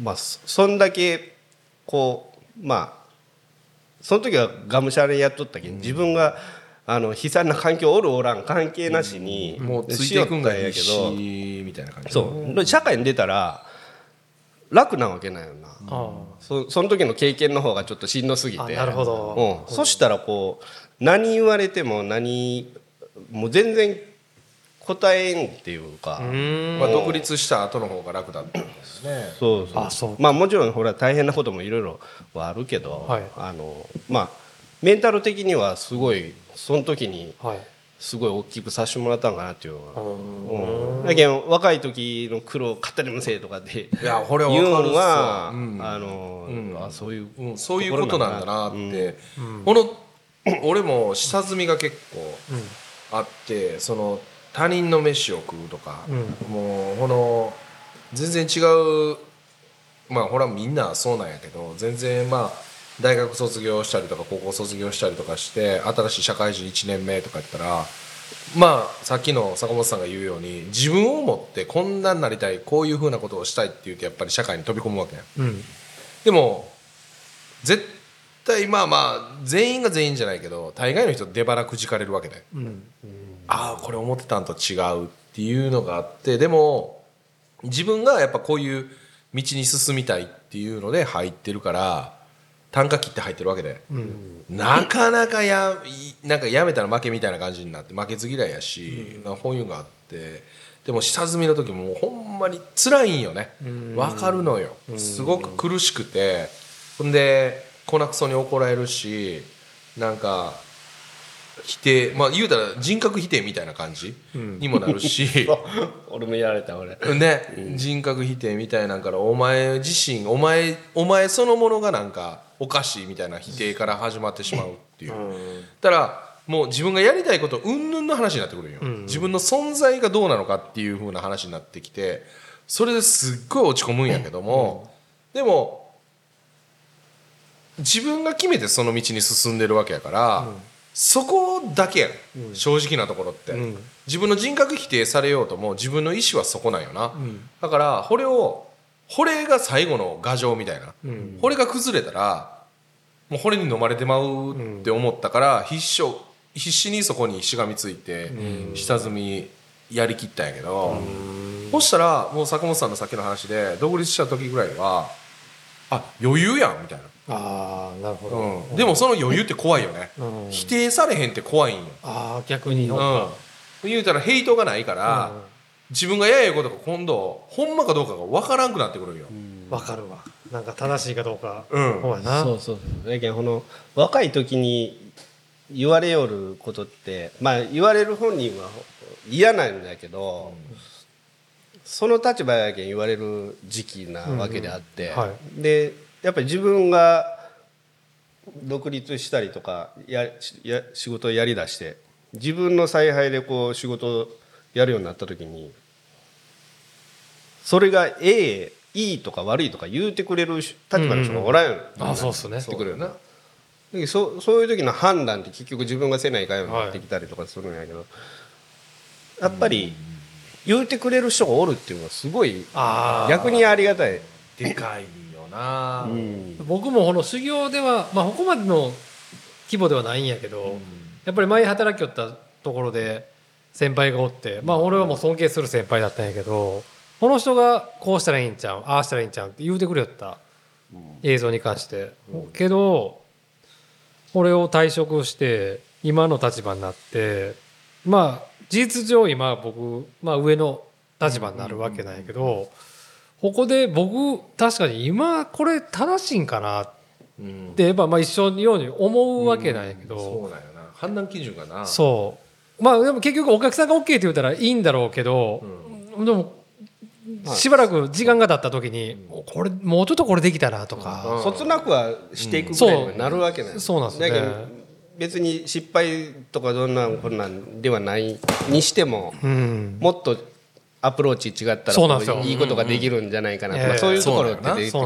まあそそんだけこうまあその時はがむしゃらにやっとったけど自分があの悲惨な環境おるおらん関係なしにもうついていくんがやけどしみたいな感じ。そう。社会に出たら楽なわけないよな。あそその時の経験の方がちょっとしんどすぎて。あなるほど。うん、そしたらこう何言われても何もう全然答えんっていうか、まあ独立した後の方が楽だったんですね。そう。そうあそう。まあもちろんほら大変なこともいろいろはあるけど、はい。あのまあメンタル的にはすごいその時にはいすごい大きくさせてもらったんかなっていう。のうは。だけど若い時の苦労を語りもせえとかで。いやこれは言うんあの、うん。あそういう、うん、そういうことなんだなって、うん。この俺も下積みが結構あってその他人の飯を食うとか、うもうこの全然違うまあほらみんなそうなんやけど全然まあ大学卒業したりとか高校卒業したりとかして新しい社会人1年目とかやったらまあさっきの坂本さんが言うように自分を持ってこんなになりたいこういうふうなことをしたいって言ってやっぱり社会に飛び込むわけやん。うん。でも絶対まあまあ全員が全員じゃないけど大概の人出腹くじかれるわけで、うん。ああこれ思ってたんと違うっていうのがあってでも自分がやっぱこういう道に進みたいっていうので入ってるから単価切って入ってるわけで、うん。なかなかやいなんかやめたら負けみたいな感じになって負けず嫌いやし、ういうのがあってでも下積みの時ももうほんまに辛いんよね。うん。わかるのよ。すごく苦しくて。ほんで粉くそに怒られるしなんか否定まあ言うたら人格否定みたいな感じにもなるし、俺もやられた俺。ね、人格否定みたいなんからお前自身お前お前そのものがなんかおかしいみたいな否定から始まってしまうっていう、だからもう自分がやりたいことうんぬんの話になってくるんよ、ん。自分の存在がどうなのかっていう風な話になってきてそれですっごい落ち込むんやけども、でも自分が決めてその道に進んでるわけやから、そこだけやん、正直なところって、うん。自分の人格否定されようとも自分の意思はそこなんよな、ん。だからこれをこれが最後の牙城みたいな、うん。これが崩れたらもうこれに飲まれてまうって思ったから必勝必死にそこにしがみついて下積みやりきったんやけど、そしたらもう坂本さんのさっきの話で独立した時ぐらいはあ余裕やんみたいな。ああなるほど、うん、でもその余裕って怖いよね、うん。否定されへんって怖いんよ、ああ逆にうのん、言うたらヘイトがないから、うん。自分がややことが今度ほんまかどうかが分からんくなってくるんよ、わかるわなんか正しいかどうか、うん。そうやな。そうそうだけどこの若い時に言われよることってまあ言われる本人は嫌なんだけど、その立場やけん言われる時期なわけであって、うん。はでやっぱり自分が独立したりとかやや仕事をやりだして自分の采配でこう仕事をやるようになった時にそれがええいいとか悪いとか言うてくれる立場の人がおらんようにあそうっすね。なってくるよな。でそそういう時の判断って結局自分がせないかんようになってきたりとかするんやけど、やっぱり言うてくれる人がおるっていうのはすごい逆にありがたい。でかいよな、僕もこの修行ではまあここまでの規模ではないんやけど、やっぱり前働きよったところで先輩がおってまあ俺はもう尊敬する先輩だったんやけどこの人がこうしたらいいんちゃうああしたらいいんちゃうって言うてくれよった映像に関して、けど俺を退職して今の立場になってまあ事実上今僕、まあ、上の立場になるわけなんやけど、ここで僕確かに今これ正しいんかなうん。ってやっぱまあ一緒のように思うわけなんやけど、そうなんやな。判断基準がな。そう。まあでも結局お客さんが OK って言ったらいいんだろうけど、でもしばらく時間が経った時に、これもうちょっとこれできたらとか、そつなくはしていくぐらいにはなるわけなんそうなんですね。だけど別に失敗とかどんなこんなんではないにしても、うん、もっとアプローチ違ったらいいことができるんじゃないかなとか、そういうところって出てくる。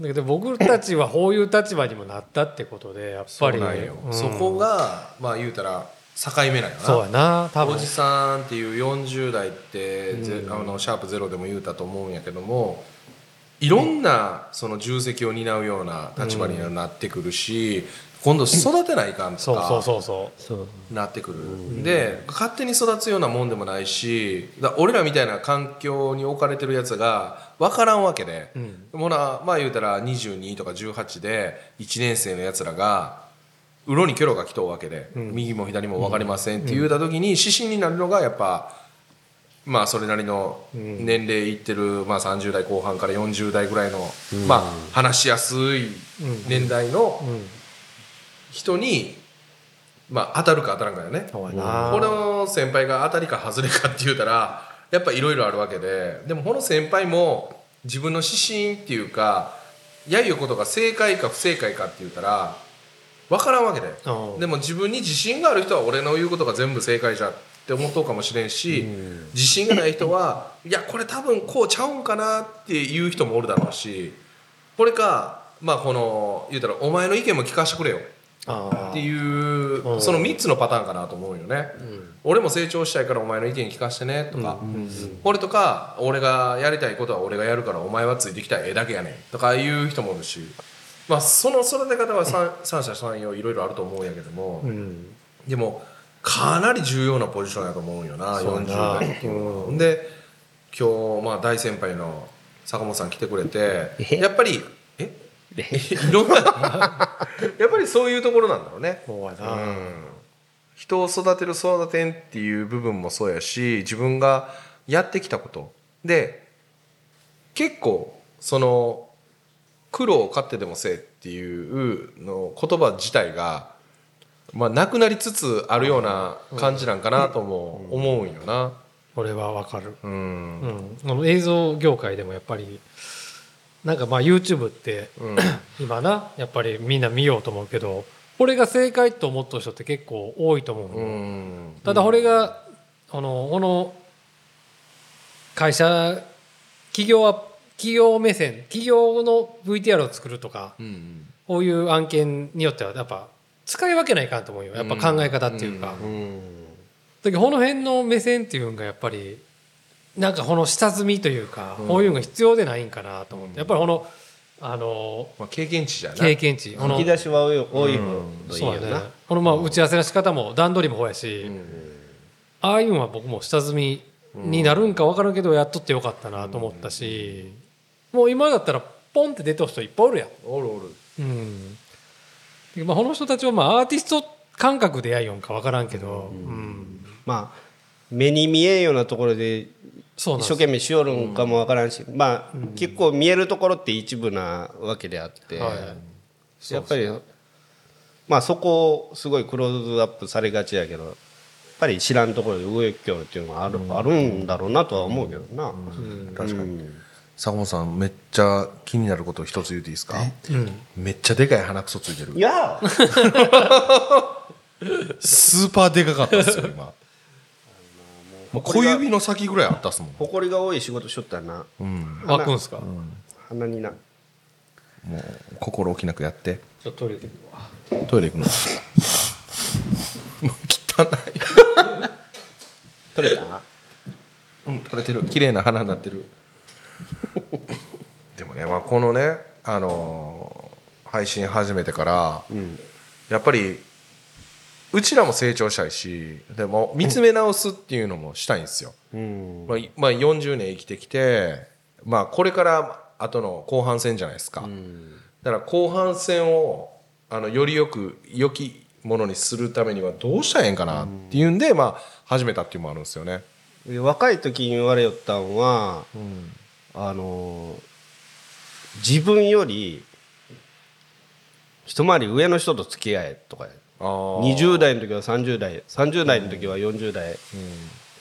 だけど僕たちは こういう立場にもなったってことでやっぱり。そこがまあ言うたら境目なんやな。そうやな多分。おじさんっていう40代って、ぜあのシャープゼロでも言うたと思うんやけどもいろんなその重責を担うような立場になってくるし、今度育てないかんとそうそうかそうそそう。なってくる、で勝手に育つようなもんでもないしだ俺らみたいな環境に置かれてるやつが分からんわけで、ほらまあ言うたら22とか18で1年生のやつらがうろにキョロが来とうわけで、右も左も分かりませんって言うた時に指針になるのがやっぱまあそれなりの年齢いってる、まあ、30代後半から40代ぐらいの、まあ話しやすい年代の人に、まあ当たるか当たらんかよね。この先輩が当たりか外れかって言うたらやっぱいろいろあるわけででもこの先輩も自分の指針っていうかやいうことが正解か不正解かって言うたら分からんわけでうんでも自分に自信がある人は俺の言うことが全部正解じゃって思っとうかもしれんし自信がない人はいやこれ多分こうちゃうんかなっていう人もおるだろうしこれかまあこの言うたらお前の意見も聞かせてくれよ。あっていうその3つのパターンかなと思うよね、俺も成長したいからお前の意見聞かしてねとか、これとか俺がやりたいことは俺がやるからお前はついてきたらええだけやねん。とかいう人もいるし、まあ、その育て方は三三者三様いろいろあると思うんやけども、でもかなり重要なポジションやと思うんよなそうやな40代っていう。のは。で今日、まあ、大先輩の坂本さん来てくれてやっぱりえ？いろんな。やっぱりそういうところなんだろうね。そうやな、うん。人を育てる育てんっていう部分もそうやし自分がやってきたこと。で結構その苦労を勝ってでもせえっていうの言葉自体が、まあ、なくなりつつあるような感じなんかなとも思うんよな。俺はわかる、うん。うん、あの映像業界でもやっぱりなんかまあ YouTube って、うん。今なやっぱりみんな見ようと思うけどこれが正解と思ってる人って結構多いと思うの、うん。ただこれがあのこの会社企業は企業目線企業の VTR を作るとかうんこういう案件によってはやっぱ使い分けないかんと思うよ。やっぱ考え方っていうか。うんだけどこの辺の目線っていうのがやっぱりなんかこの下積みというか、こういうのが必要でないんかなと思って、やっぱりこのあのまあ、経験値じゃな。経験値。この引き出しは多い多いいよな。このまあ打ち合わせの仕方も段取りもほやし、ああいうのは僕も下積みになるんか分からんけどやっとってよかったなと思ったし、もう今だったらポンって出た人いっぱいおるやん。おるおる。うん。でまあ、この人たちはまあアーティスト感覚でやいよんか分からんけど、うん。まあ目に見えんようなところで一生懸命しよるんかもわからんし、まあ、結構見えるところって一部なわけであって、はい。やっぱりまあそこをすごいクローズアップされがちやけどやっぱり知らんところで動きよるっていうのがある,、あるんだろうなとは思うけどな。確かに、坂本さんめっちゃ気になること一つ言っていいですか、めっちゃでかい鼻くそついてる。いや。スーパーでかかったですよ今。もう小指の先ぐらいあったっすもん。埃が多い仕事しとったらな。湧くんすか、鼻にな。もう心置きなくやって。ちょっとトイレ行くるわ。トイレ行くの？も う汚い。取れた？うん取れてる。綺麗な花になってるね、まあ、このねあのー配信始めてから、やっぱりうちらも成長したいしでも見つめ直すっていうのもしたいんですよ、うん。まあいまあ、40年生きてきて、まあ、これから後の後半戦じゃないですか、だから後半戦をあのよりよく良きものにするためにはどうしたらええんかなっていうんで、まあ、始めたっていうのもあるんですよね。で若い時に言われよったんは、あのー自分より一回り上の人と付き合えとかあー。20代の時は30代30代の時は40代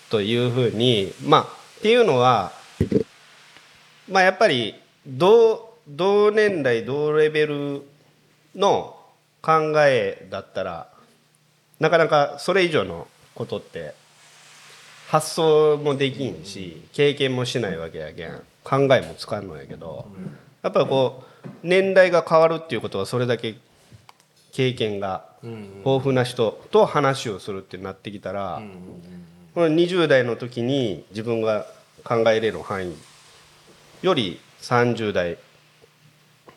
というふうにまあっていうのはまあやっぱり同同年代同レベルの考えだったらなかなかそれ以上のことって発想もできんし経験もしないわけやけん考えもつかんのやけどやっぱりこう年代が変わるっていうことはそれだけ経験が豊富な人と話をするってなってきたらこの20代の時に自分が考えれる範囲より30代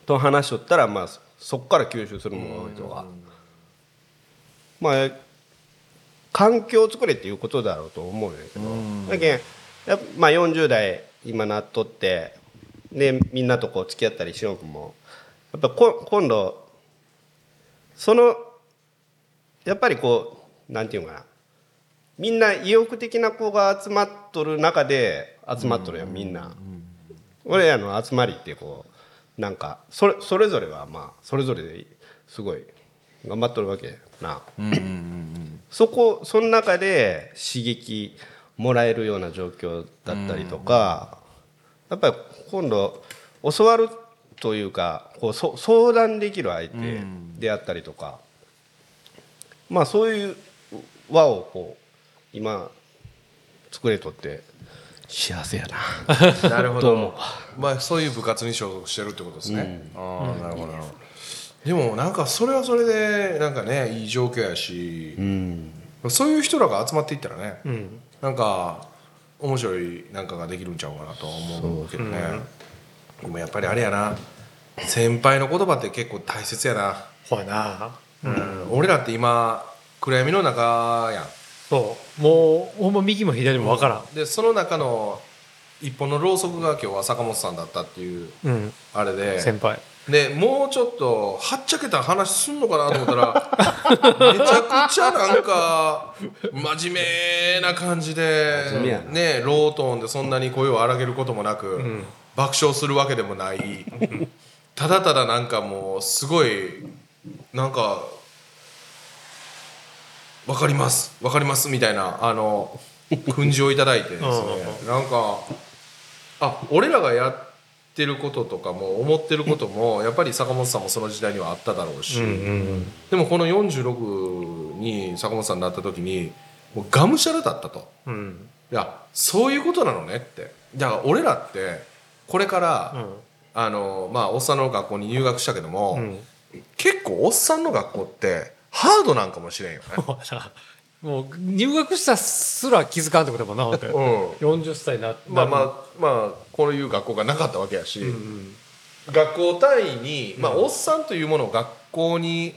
と話しとったらまあそそっから吸収するものが多いとか。まあ環境を作れっていうことだろうと思うんやけど。だけまあ40代今なっとってでみんなとこう付き合ったりしようくもやっぱこ今度そのやっぱりこうなんていうのかな。みんな意欲的な子が集まっとる中で集まっとるやんみんな。俺らの集まりってこうなんかそれそれぞれはまあそれぞれですごい頑張っとるわけやな。そこその中で刺激もらえるような状況だったりとか、やっぱり今度教わるというかこうそ相談できる相手であったりとか、まあそういう輪をこう今作れとって幸せやな。なるほど、まあ、そういう部活に所属してるってことですね、ああなるほどでもなんかそれはそれでなんかねいい状況やし、そういう人らが集まっていったらね、なんか面白いなんかができるんちゃうかなとは思うけどね、でもやっぱりあれやな。先輩の言葉って結構大切やな、ほやな。うん。俺らって今暗闇の中やん。そう。もうほんま右も左も分からん。でその中の一本のろうそくが今日は坂本さんだったっていううん。あれで先輩でもうちょっとはっちゃけた話すんのかなと思ったらめちゃくちゃなんか真面目な感じでねロートーンでそんなに声を荒げることもなく、爆笑するわけでもない。ただただなんかもうすごいなんか「分かります分かります」みたいなあの訓示をいただいてですね。なんかあ俺らがやってることとかも思ってることもやっぱり坂本さんもその時代にはあっただろうし、でもこの46に坂本さんになった時にもうがむしゃらだったと。うん。いやそういうことなのねって。だから俺らってこれから、うん。あのまあおっさんの学校に入学したけども、うん。結構おっさんの学校ってハードなんかもしれんよね。もう入学したすら気づかんってことやもんなほんとに。うん。40歳になまあまあまあこういう学校がなかったわけやし、学校単位に、まあ、おっさんというものを学校に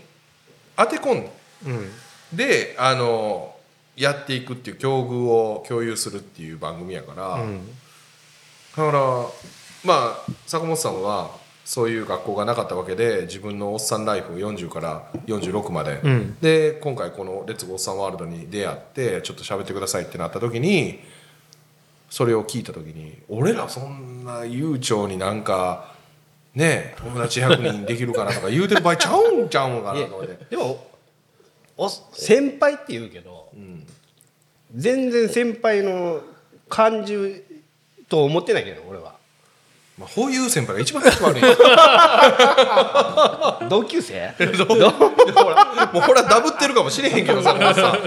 当て込んうん。であのやっていくっていう境遇を共有するっていう番組やから、うん。だからまあ坂本さんはそういう学校がなかったわけで自分のおっさんライフ40から46まで、うん。で今回この「レッツゴーおっさんワールド」に出会ってちょっと喋ってくださいってなった時にそれを聞いた時に俺らそんな悠長になんかね友達100人できるかなとか言うてる場合ちゃうんちゃうんかなと思って。でもお先輩って言うけど、全然先輩の感じと思ってないけど俺はまあ、こういう先輩が一番立ち悪い。同級生？ほらもうほらダブってるかもしれへんけどささ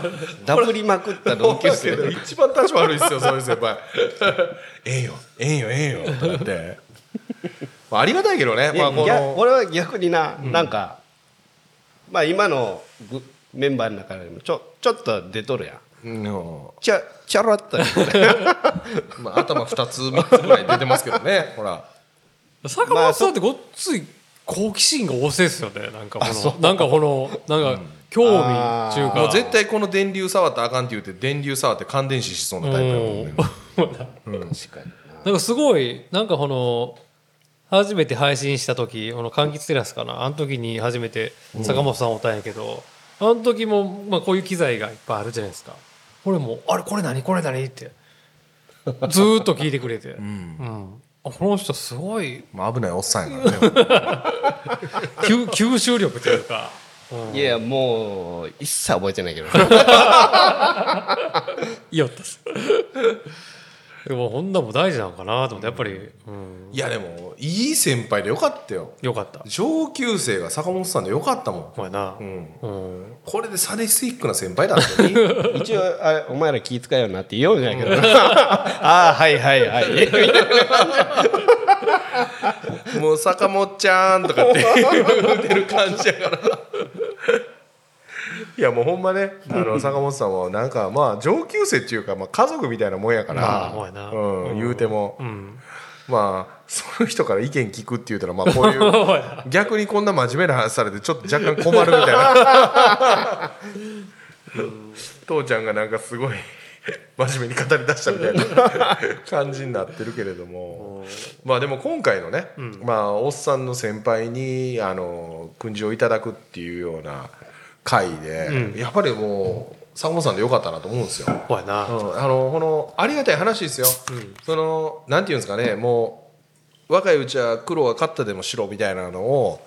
ダブりまくった同級生一番立ち悪いっすよそういう先輩。ええよええよええよとかって。まあありがたいけどね、まあ、この。逆俺は逆にな、なんかまあ今のグメンバーの中でもちょちょっと出とるやんうんちゃちゃらっと まあ、頭2つ3つぐらい出てますけどね。ほら。坂本さんってごっつい好奇心が旺盛ですよね。なんかこのなんかこのなんか興味っていうか。もう絶対この電流触ったらあかんって言って電流触って感電死しそうなタイプやもんね。確かになんかすごいなんかこの初めて配信した時この柑橘テラスかな。あの時に初めて坂本さんおったんやけど、あの時も、まあ、こういう機材がいっぱいあるじゃないですかこれもう「あれこれ何？これ何?」って。ずーっと聞いてくれて、うん。あこの人すごい。まあ、危ないおっさんやからね吸吸収力というか、うん。いやもう一切覚えてないけど。いいよったっすでもほんなも大事なのかなと思ってやっぱり、うん、いやでもいい先輩でよかったよ。よかった。上級生が坂本さんでよかったもお前な、ん、うん、うん。これでサディスティックな先輩だったのに。一応あれお前ら気遣いよなって言うんやけど。な ああはいはいはい。もう坂本ちゃんとかって言うてる感じやからいやもうほんまね。あの 坂本さんはなんかまあ上級生っていうか、まあ、家族みたいなもんやから、うん、言うても、うん。まあその人から意見聞くって言ったらまあこういう 逆にこんな真面目な話されてちょっと若干困るみたいな。父ちゃんがなんかすごい真面目に語り出したみたいな感じになってるけれども。まあでも今回のね、まあおっさんの先輩にあの訓示をいただくっていうような回で、やっぱりもう坂本さんでよかったなと思うんですよ。ほやな、うん、あのこのありがたい話ですよ、そのなんていうんですかねもう若いうちは苦労は勝ったでもしろみたいなのを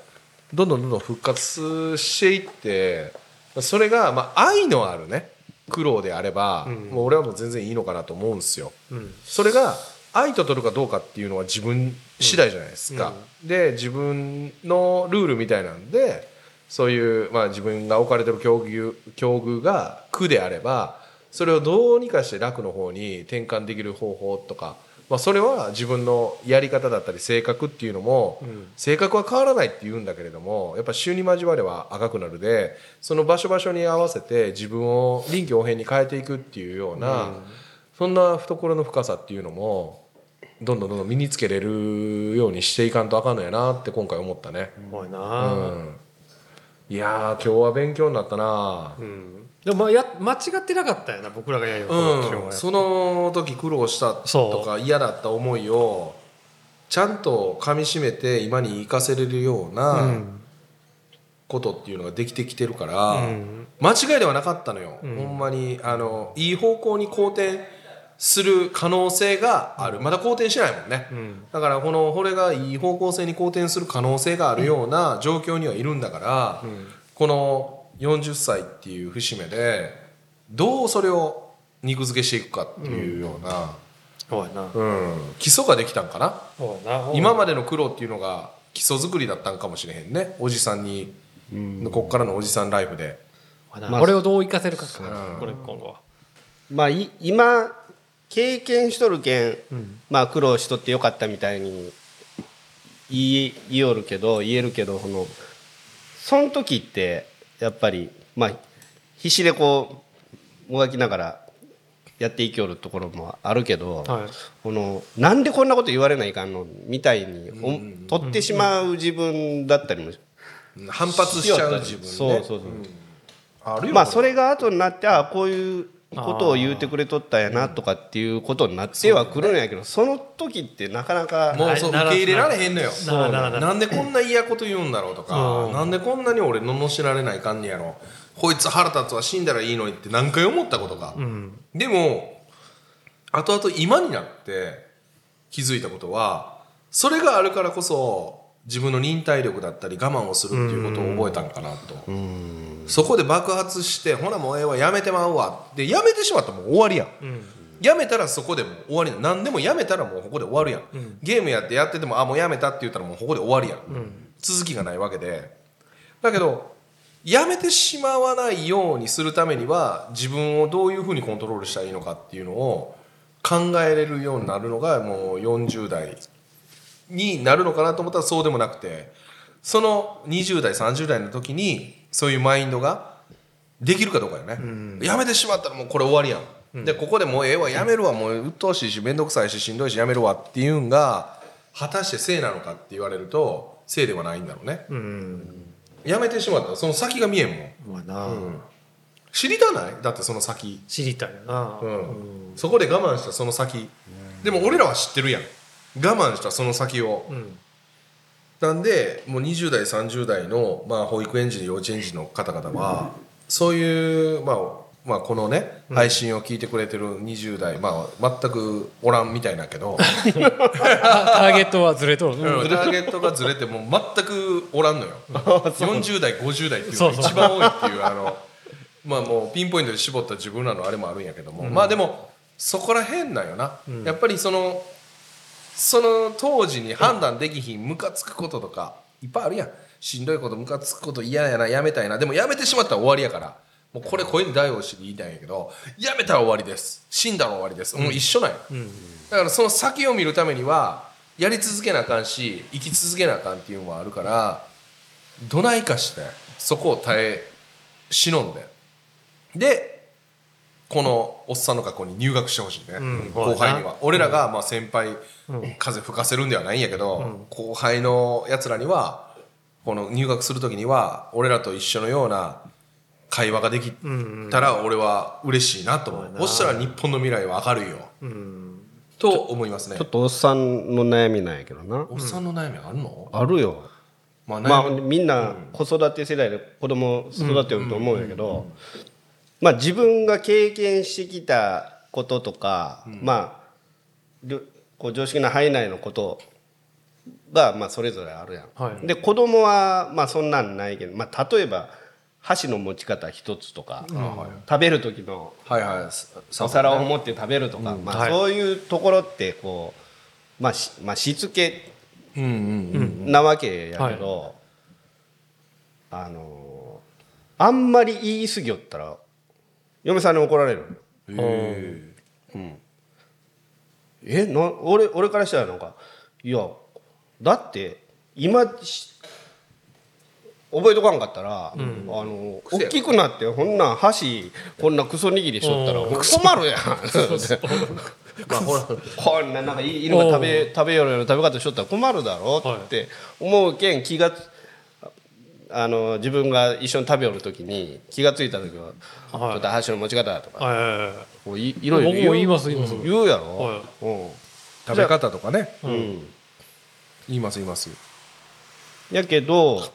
どんどんどんどん復活していってそれが、まあ、愛のあるね苦労であれば、もう俺はもう全然いいのかなと思うんですよ。うん。それが愛と取るかどうかっていうのは自分次第じゃないですか。で自分のルールみたいなんでそういう、まあ、自分が置かれてる境遇境遇が苦であればそれをどうにかして楽の方に転換できる方法とか、まあ、それは自分のやり方だったり性格っていうのも、性格は変わらないって言うんだけれどもやっぱ週に交われば赤くなるでその場所場所に合わせて自分を臨機応変に変えていくっていうような、そんな懐の深さっていうのもどんどんどんどん身につけれるようにしていかんとあかんのやなって今回思ったね。うんいやー今日は勉強になったな。うん。でもまあや間違ってなかったよな僕らがやるうん、その時苦労したとか嫌だった思いをちゃんとかみしめて今に生かせれるようなことっていうのができてきてるから、うん。間違いではなかったのよ、ほんまにあのいい方向に好転する可能性がある。まだ好転しないもんね、ん。だからこのこれがいい方向性に好転する可能性があるような状況にはいるんだから、この40歳っていう節目でどうそれを肉付けしていくかっていうような、うん。基礎ができたんかな、今までの苦労っていうのが基礎作りだったんかもしれへんね。おじさんに、こっからのおじさんライフで。まあこれをどう生かせるかかな。これ今後は。まあい今経験しとるけん、まあ苦労しとってよかったみたいに言い言いよるけど言えるけどこのその時ってやっぱりまあ必死でこうもがきながらやっていきよるところもあるけど、はい。このなんでこんなこと言われないかんのみたいにお取ってしまう自分だったりも反発しちゃう自分ね。そうそうそう、あるよまあそれが後になってああこういうことを言うてくれとったんやなとかっていうことになってはくるんやけどその時ってなかなかもうそう受け入れられへんのよ。なんでこんな嫌こと言うんだろうとかなんでこんなに俺罵られないかんねやろ。こいつ腹立つわ死んだらいいのにって何回思ったことか、でも後々今になって気づいたことはそれがあるからこそ自分の忍耐力だったり我慢をするっていうことを覚えたんかなと。そこで爆発してほなもうええわやめてまうわでやめてしまったらもう終わりやん、やめたらそこでもう終わりな何でもやめたらもうここで終わるやん、ゲームやってやっててもあもうやめたって言ったらもうここで終わりやん、続きがないわけで。だけどやめてしまわないようにするためには自分をどういうふうにコントロールしたらいいのかっていうのを考えれるようになるのがもう40代になるのかなと思ったらそうでもなくてその20代30代の時にそういうマインドができるかどうかよね、やめてしまったらもうこれ終わりやん、でここでもうええわやめるわもう鬱陶しいし面倒くさいししんどいしやめるわっていうんが果たして性なのかって言われると性ではないんだろうね、やめてしまったらその先が見えんもん。まあな、知りたない？だってその先、知りたいよな、うん。そこで我慢したその先、でも俺らは知ってるやん我慢したその先を、ん。なんでもう20代30代の、まあ、保育園児幼稚園児の方々は、そういう、まあまあ、このね配信を聞いてくれてる20代、まあ、全くおらんみたいだけど、ターゲットはずれとる、うんターゲットがずれてもう全くおらんのよ。40代50代っていうのが一番多いっていうあのまあもうピンポイントで絞った自分らのあれもあるんやけども、まあでもそこら辺なんよな、やっぱりそのその当時に判断できひんムカつくこととかいっぱいあるやん。しんどいことムカつくこと嫌やなやめたいな。でもやめてしまったら終わりやから。もうこれ声に大をして言いたいんやけどやめたら終わりです。死んだら終わりです、もう一緒なんよ、だからその先を見るためにはやり続けなあかんし生き続けなあかんっていうのもあるからどないかしてそこを耐え忍んで。でこのおっさんの学校に入学してほしいね、ん。後輩には。俺らがまあ先輩、風吹かせるんではないんやけど、後輩のやつらにはこの入学する時には俺らと一緒のような会話ができたら俺は嬉しいなと思う、そしたら日本の未来は明るいよ、と思いますね。ちょっとおっさんの悩みなんやけどな、おっさんの悩みあるの、あるよ。まあまあみんな子育て世代で子供育てると思うんやけどまあ自分が経験してきたこととか、まありょこう常識の範囲内のことがまあそれぞれあるやん。はい。で子供はまあそんなんないけど、まあ、例えば箸の持ち方一つとか、食べる時のはいはい。さお皿を持って食べるとか、まあ、はい。そういうところってこう、まあしまあ、しつけうんうんなわけやけど、あのあんまり言い過ぎよったら嫁さんに怒られる。うん。へえな俺俺からしたらなんかいやだって今し覚えとかんかったら、あの癖や大きくなってこんなん箸こんなクソ握りしとったらうん。困るやん。え まあほら。こんななんか犬が食べ食べよるような食べ方しとったら困るだろうって思うけん気がつあの自分が一緒に食べよる時に気がついた時は「はいちょっと箸の持ち方」とか。はいはいはい。こういいろいろ言います言います。言うやろ、はい。うん。食べ方とかね。うん。言います言います。やけど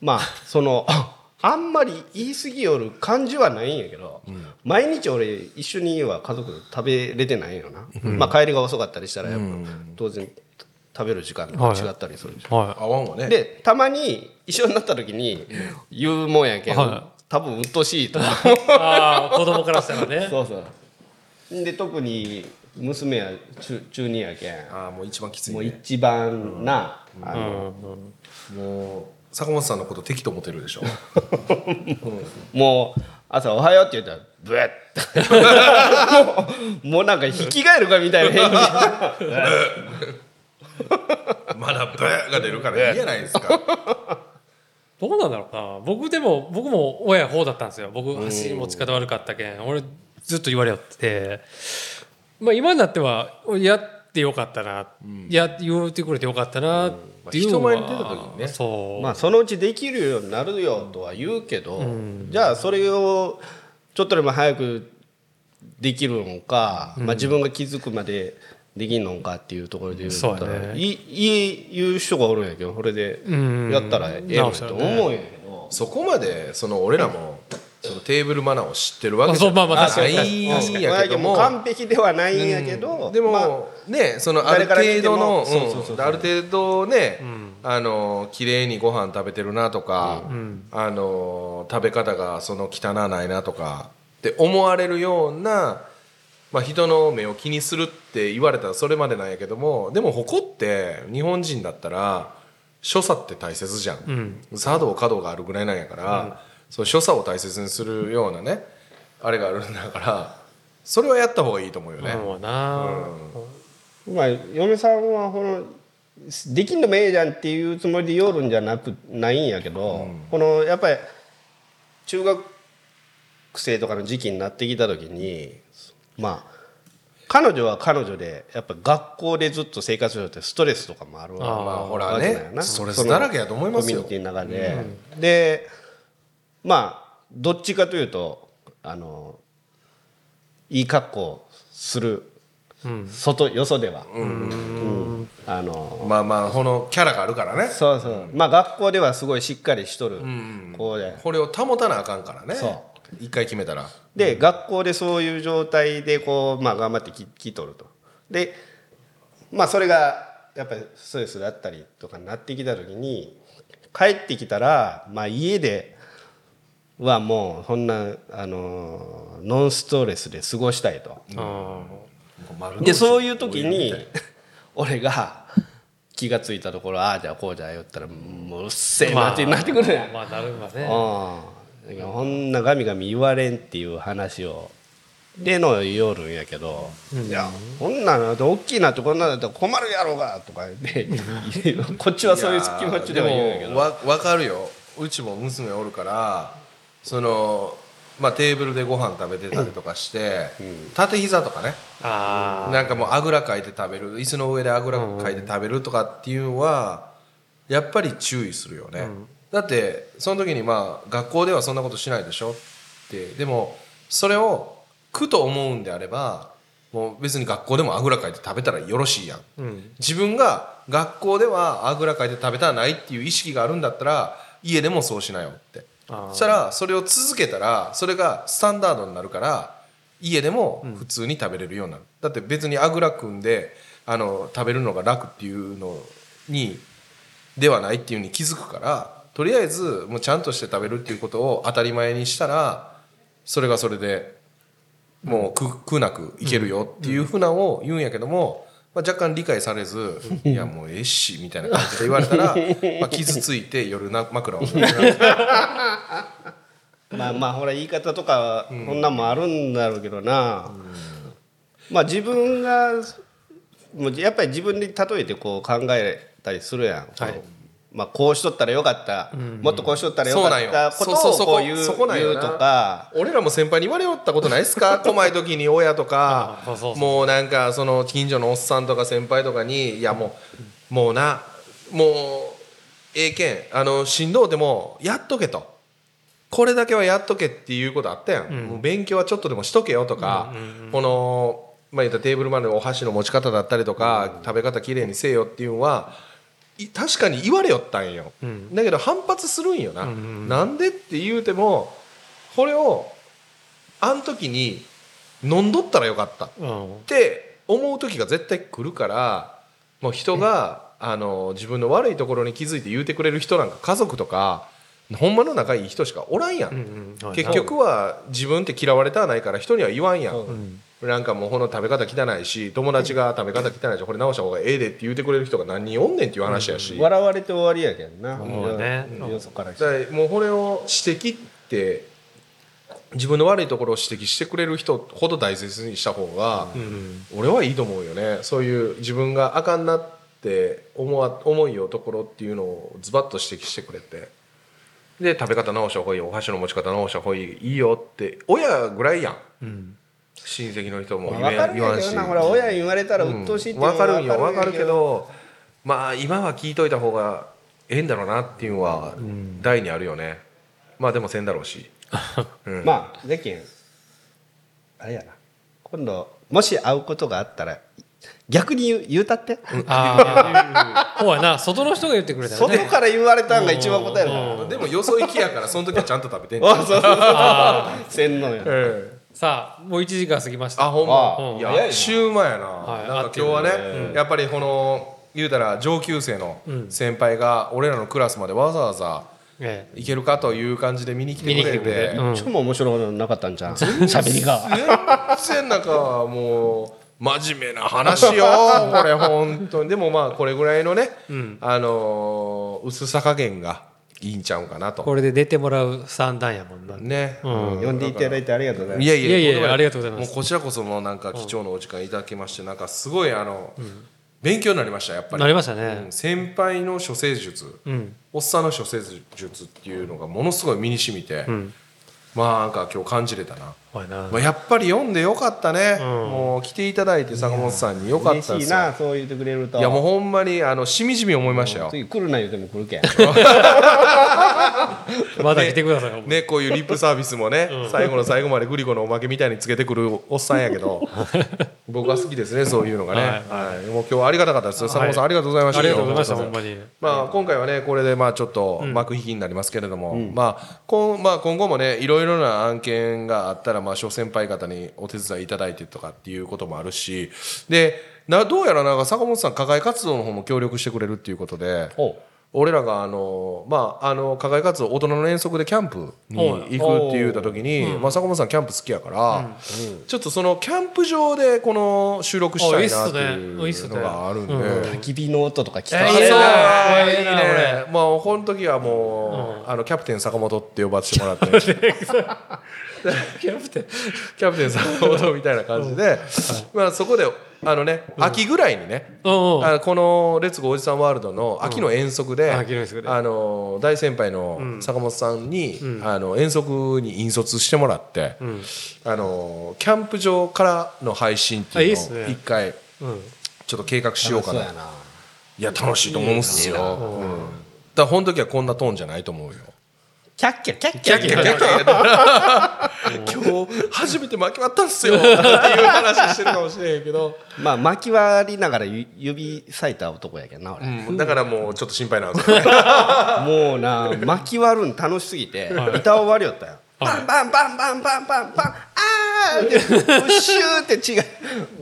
まあその あんまり言い過ぎよる感じはないんやけど、毎日俺一緒には家族で食べれてないよな、まあ帰りが遅かったりしたらやっぱ当然食べる時間が違ったりするでしょ、は合わんわね。でたまに一緒になった時に言うもんやけん、は多分うっとうしいとああ子供からしたらね。そうそう。で特に娘は中中二やけん。ああもう一番きついもうね一番な、あうのんうん。もう坂本さんのこと敵と思ってるでしょ。もう朝「おはよう」って言ったらブエッ。もうもうなんか引き返るかみたいな。返事 まだブーが出るからいいじゃないですか。どうなんだろうな。僕でも僕も親方だったんですよ。僕箸持ち方悪かったけん。俺ずっと言われよって。てまあ今になってはやってよかったな、や言ってくれてよかったなっていうのは、まあ人前に出た時にね。そう、まあそのうちできるようになるよとは言うけど、じゃあそれをちょっとでも早くできるのか、まあ、自分が気づくまでできんのかっていうところで言ったそうやら、ね。いい言う人がおるんやけどこれでん。やったらええのにと思うんやけど。そこまでその俺らもそのテーブルマナーを知ってるわけじゃそうまあまあ確かに。ないんやけども。完璧ではないんやけど、でも、まあねそのある程度のある程度ね、あの綺麗にご飯食べてるなとか、あの食べ方がその汚ないなとかって思われるようなまあ、人の目を気にするって言われたらそれまでなんやけどもでも誇って日本人だったら所作って大切じゃん、茶道華道があるぐらいなんやから、その所作を大切にするようなねあれがあるんだからそれはやった方がいいと思うよね。もうな、まあ嫁さんはこのできんのもええじゃんっていうつもりでよるんじゃなくないんやけど、このやっぱり中学生とかの時期になってきた時にまあ彼女は彼女でやっぱ学校でずっと生活しててストレスとかもあるわまあほらわけだよな。ねストレスだらけやと思いますよ。コミュニティの中で、でまあどっちかというとあのいい格好する、外よそでは、うん。あのまあまあこのキャラがあるからね。そうそう。まあ学校ではすごいしっかりしとる子で、これを保たなあかんからね。そ一回決めたら。で学校でそういう状態でこう、まあ、頑張ってききとると。でまあそれがやっぱりストレスだったりとかになってきた時に帰ってきたら、まあ、家ではもうそんなあのノンストレスで過ごしたいと。あでそういう時に俺が気が付いたところああじゃあこうじゃ言ったらもううっせえなってなってくるやん。まあなるわね。うんこんなガミガミ言われんっていう話をでの言おるんやけど「いやこんなの大きいなってこんなのだったら困るやろうが」とか言って こっちはそういう気持ちでは言うんやけど。わ分かるよ。うちも娘おるからそのまあテーブルでご飯食べてたりとかして、縦膝とかね。あなんかもうあぐらかいて食べる椅子の上であぐらかいて食べるとかっていうのはやっぱり注意するよね、だってその時にまあ学校ではそんなことしないでしょ？ってでもそれを苦と思うんであればもう別に学校でもあぐらかいて食べたらよろしいやん、自分が学校ではあぐらかいて食べたらないっていう意識があるんだったら家でもそうしなよって。そしたらそれを続けたらそれがスタンダードになるから家でも普通に食べれるようになる、だって別にあぐら組んであの食べるのが楽っていうのにではないっていうに気づくからとりあえずもうちゃんとして食べるっていうことを当たり前にしたらそれがそれでもう苦苦なくいけるよっていうふうなのを言うんやけども、まあ、若干理解されず「いやもうええし」みたいな感じで言われたら まあ傷ついて夜な枕を。まあまあほら言い方とかはこんなんもあるんだろうけどな、まあ自分がもうやっぱり自分で例えてこう考えたりするやん、はいまあ、こうしとったらよかった、もっとこうしとったらよかったことをこう言う言うとか。俺らも先輩に言われよったことないですか？細い時に親とか。もうなんかその近所のおっさんとか先輩とかに「いやもうもうなもうええけん。あのしんどうてもやっとけ」と。これだけはやっとけっていうことあったやん、もう勉強はちょっとでもしとけよとか、この、まあ、言ったらテーブルまでのお箸の持ち方だったりとか、食べ方きれいにせえよっていうのはい確かに言われよったんよ、だけど反発するんよな、なんでって言うてもこれをあん時に飲んどったらよかった。っうん。て思う時が絶対来るからもう人が、あの自分の悪いところに気づいて言うてくれる人なんか家族とかほんまの仲いい人しかおらんやん、うんうん。結局は自分って嫌われたらないから人には言わんやん、なんかもうこの食べ方汚いし友達が食べ方汚いしこれ直した方がええでって言うてくれる人が何人おんねんっていう話やし、笑われて終わりやけんな、もうねよよそからしてだからもうこれを指摘って自分の悪いところを指摘してくれる人ほど大切にした方が俺はいいと思うよね。そういう自分があかんなって思わ思いよところっていうのをズバッと指摘してくれて。で食べ方直した方がいいお箸の持ち方直した方がいいいいよって親ぐらいやん、親戚の人も言えまあ分かる言わんし。ほら親に言われたら鬱陶しいっていうのは分かるんよ分かるけど。まあ今は聞いといた方がええんだろうなっていうのは大にあるよね。まあでもせんだろうし。うん。まあでけん。あれやな。今度もし会うことがあったら逆に言う言うたって、ああほうやな。外の人が言ってくれたらね。外から言われたんが一番答える。からでもよそ行きやからその時はちゃんと食べてんねん。あそうそうそう洗脳や。ええさあもう1時間過ぎました。あほんま。いやあ早いな。シューマイやな,、はい。なんか今日はね、やっぱりこの言うたら上級生の先輩が俺らのクラスまでわざわざえいけるかという感じで見に来てくれて。くれててうん。ちょっとも面白くなかったんじゃん喋りが。全然なんかもう真面目な話よこれ本当に。でもまあこれぐらいのね、あのー薄さ加減がいいんちゃうかなと。これで出てもらう三段やもんな、ね、うん。呼んでいただいてありがとうございます。いやいやいやありがとうございます。もうこちらこそもうなんか貴重なお時間いただきましてなんかすごいあの、勉強になりましたやっぱり。なりましたね。うん。先輩の処世術、うん。おっさんの処世術っていうのがものすごい身に染みて、ん。まあなんか今日感じれたなまあ、やっぱり読んでよかったね、ん。もう来ていただいて坂本さんによかった嬉ですよ。しいなそう言ってくれると。いやもうほんまにあのしみじみ思いましたよ、次来るな言うても来るけん。まだ来てください、ね、こういうリップサービスもね、最後の最後までグリコのおまけみたいにつけてくるおっさんやけど 僕は好きですねそういうのがね、はい。はい。もう今日はありがたかったです坂本さん、ありがとうございました。ありがとうございましたほんまに。まあ、今回はねこれでまあちょっと幕引きになりますけれども、まあ今まあ、今後もねいろいろな案件があったらまあ諸先輩方にお手伝いいただいてとかっていうこともあるしでなどうやらなんか坂本さん課外活動の方も協力してくれるっていうことで。俺らがあのまああの課外活動大人の遠足でキャンプに行くって言った時に、まあ、坂本さんキャンプ好きやから、ちょっとそのキャンプ場でこの収録したいなってあいうのがあるんで。焚き火の音とか聞あかせて。えいいねまあこの時はもう、あのキャプテン坂本って呼ばせてもらって キ キャプテンャプテン坂本みたいな感じで、まあそこであのね、秋ぐらいにね、うんうん。あのこの「レッツゴーおじさんワールド」の秋の遠足で,、うん。あの大先輩の坂本さんに、あの遠足に引率してもらって、あのキャンプ場からの配信っていうのを一回うん。ちょっと計画しようかな。いや楽しいと思うんですよ。うん、だからこの時はこんなトーンじゃないと思うよ。キャッキャキャッキキャッキャ。キャッキャ。今日初めて巻き割ったんすよ。っていう話してるかもしれへんけど、まあ巻き割りながらゆ指割いた男やけんな俺、うん、だからもうちょっと心配なんですよね。もうな巻き割るん楽しすぎて板を割りよったよバンバンバンバンバンバンバン。あー。ってシューって違う。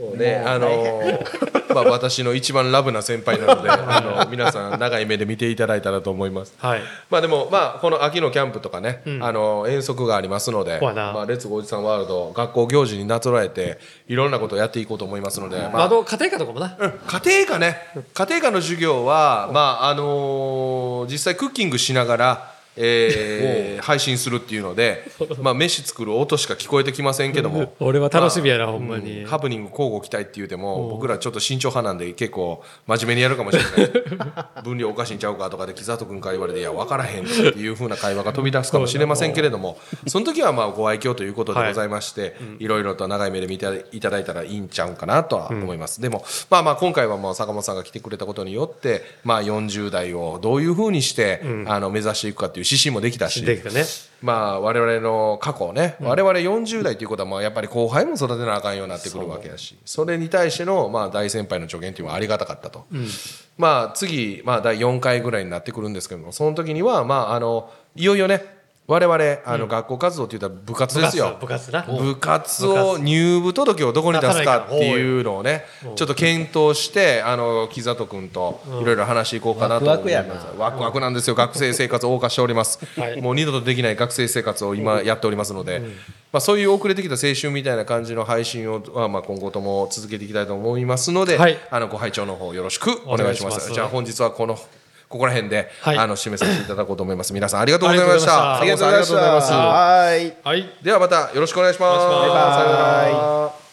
もうね、あのーまあ私の一番ラブな先輩なので、あの皆さん長い目で見ていただいたらと思います。はい。まあでもまあこの秋のキャンプとかね、あの遠足がありますので、まあレッツゴーおじさんワールド学校行事になぞらえていろんなことをやっていこうと思いますので、まあ家庭科とかもな。うん家庭科ね。家庭科の授業はまああのー実際クッキングしながら、えー配信するっていうので、まあ飯作る音しか聞こえてきませんけども。俺は楽しみやな、ほんまに、ハプニング交互期待って言うても僕らちょっと慎重派なんで結構真面目にやるかもしれない。分量おかしいんちゃうかとかで木里君から言われて「いや分からへん」っていうふうな会話が飛び出すかもしれませんけれどもその時はまあご愛嬌ということでございましていろいろと長い目で見ていただいたらいいんちゃうかなとは思います。でもまあまあ今回はもう坂本さんが来てくれたことによってまあ40代をどういうふうにしてあの目指していくかっていう指針もできたしできたね。まあ我々の過去ね、我々40代ということはまあやっぱり後輩も育てなあかんようになってくるわけやしそれに対してのまあ大先輩の助言というのはありがたかったと、まあ次、まあ、第4回ぐらいになってくるんですけどもその時にはまああのいよいよね我々あの学校活動って言ったら部活ですよ、部活な。部活を入部届をどこに出すかっていうのをねちょっと検討してあの木里君といろいろ話していこうかなと思います。ワクワクやワクワクなんですよ。学生生活を謳歌しております、はい。もう二度とできない学生生活を今やっておりますので、まあ、そういう遅れてきた青春みたいな感じの配信を、まあ、まあ今後とも続けていきたいと思いますので、はい。あのご拝聴の方よろしくお願いします。お願いします。じゃあ本日はこのここら辺で、はい。あの締めさせていただこうと思います。皆さんありがとうございました。ありがとうございます。はい。はい。ではまたよろしくお願いします。お願いします。さようなら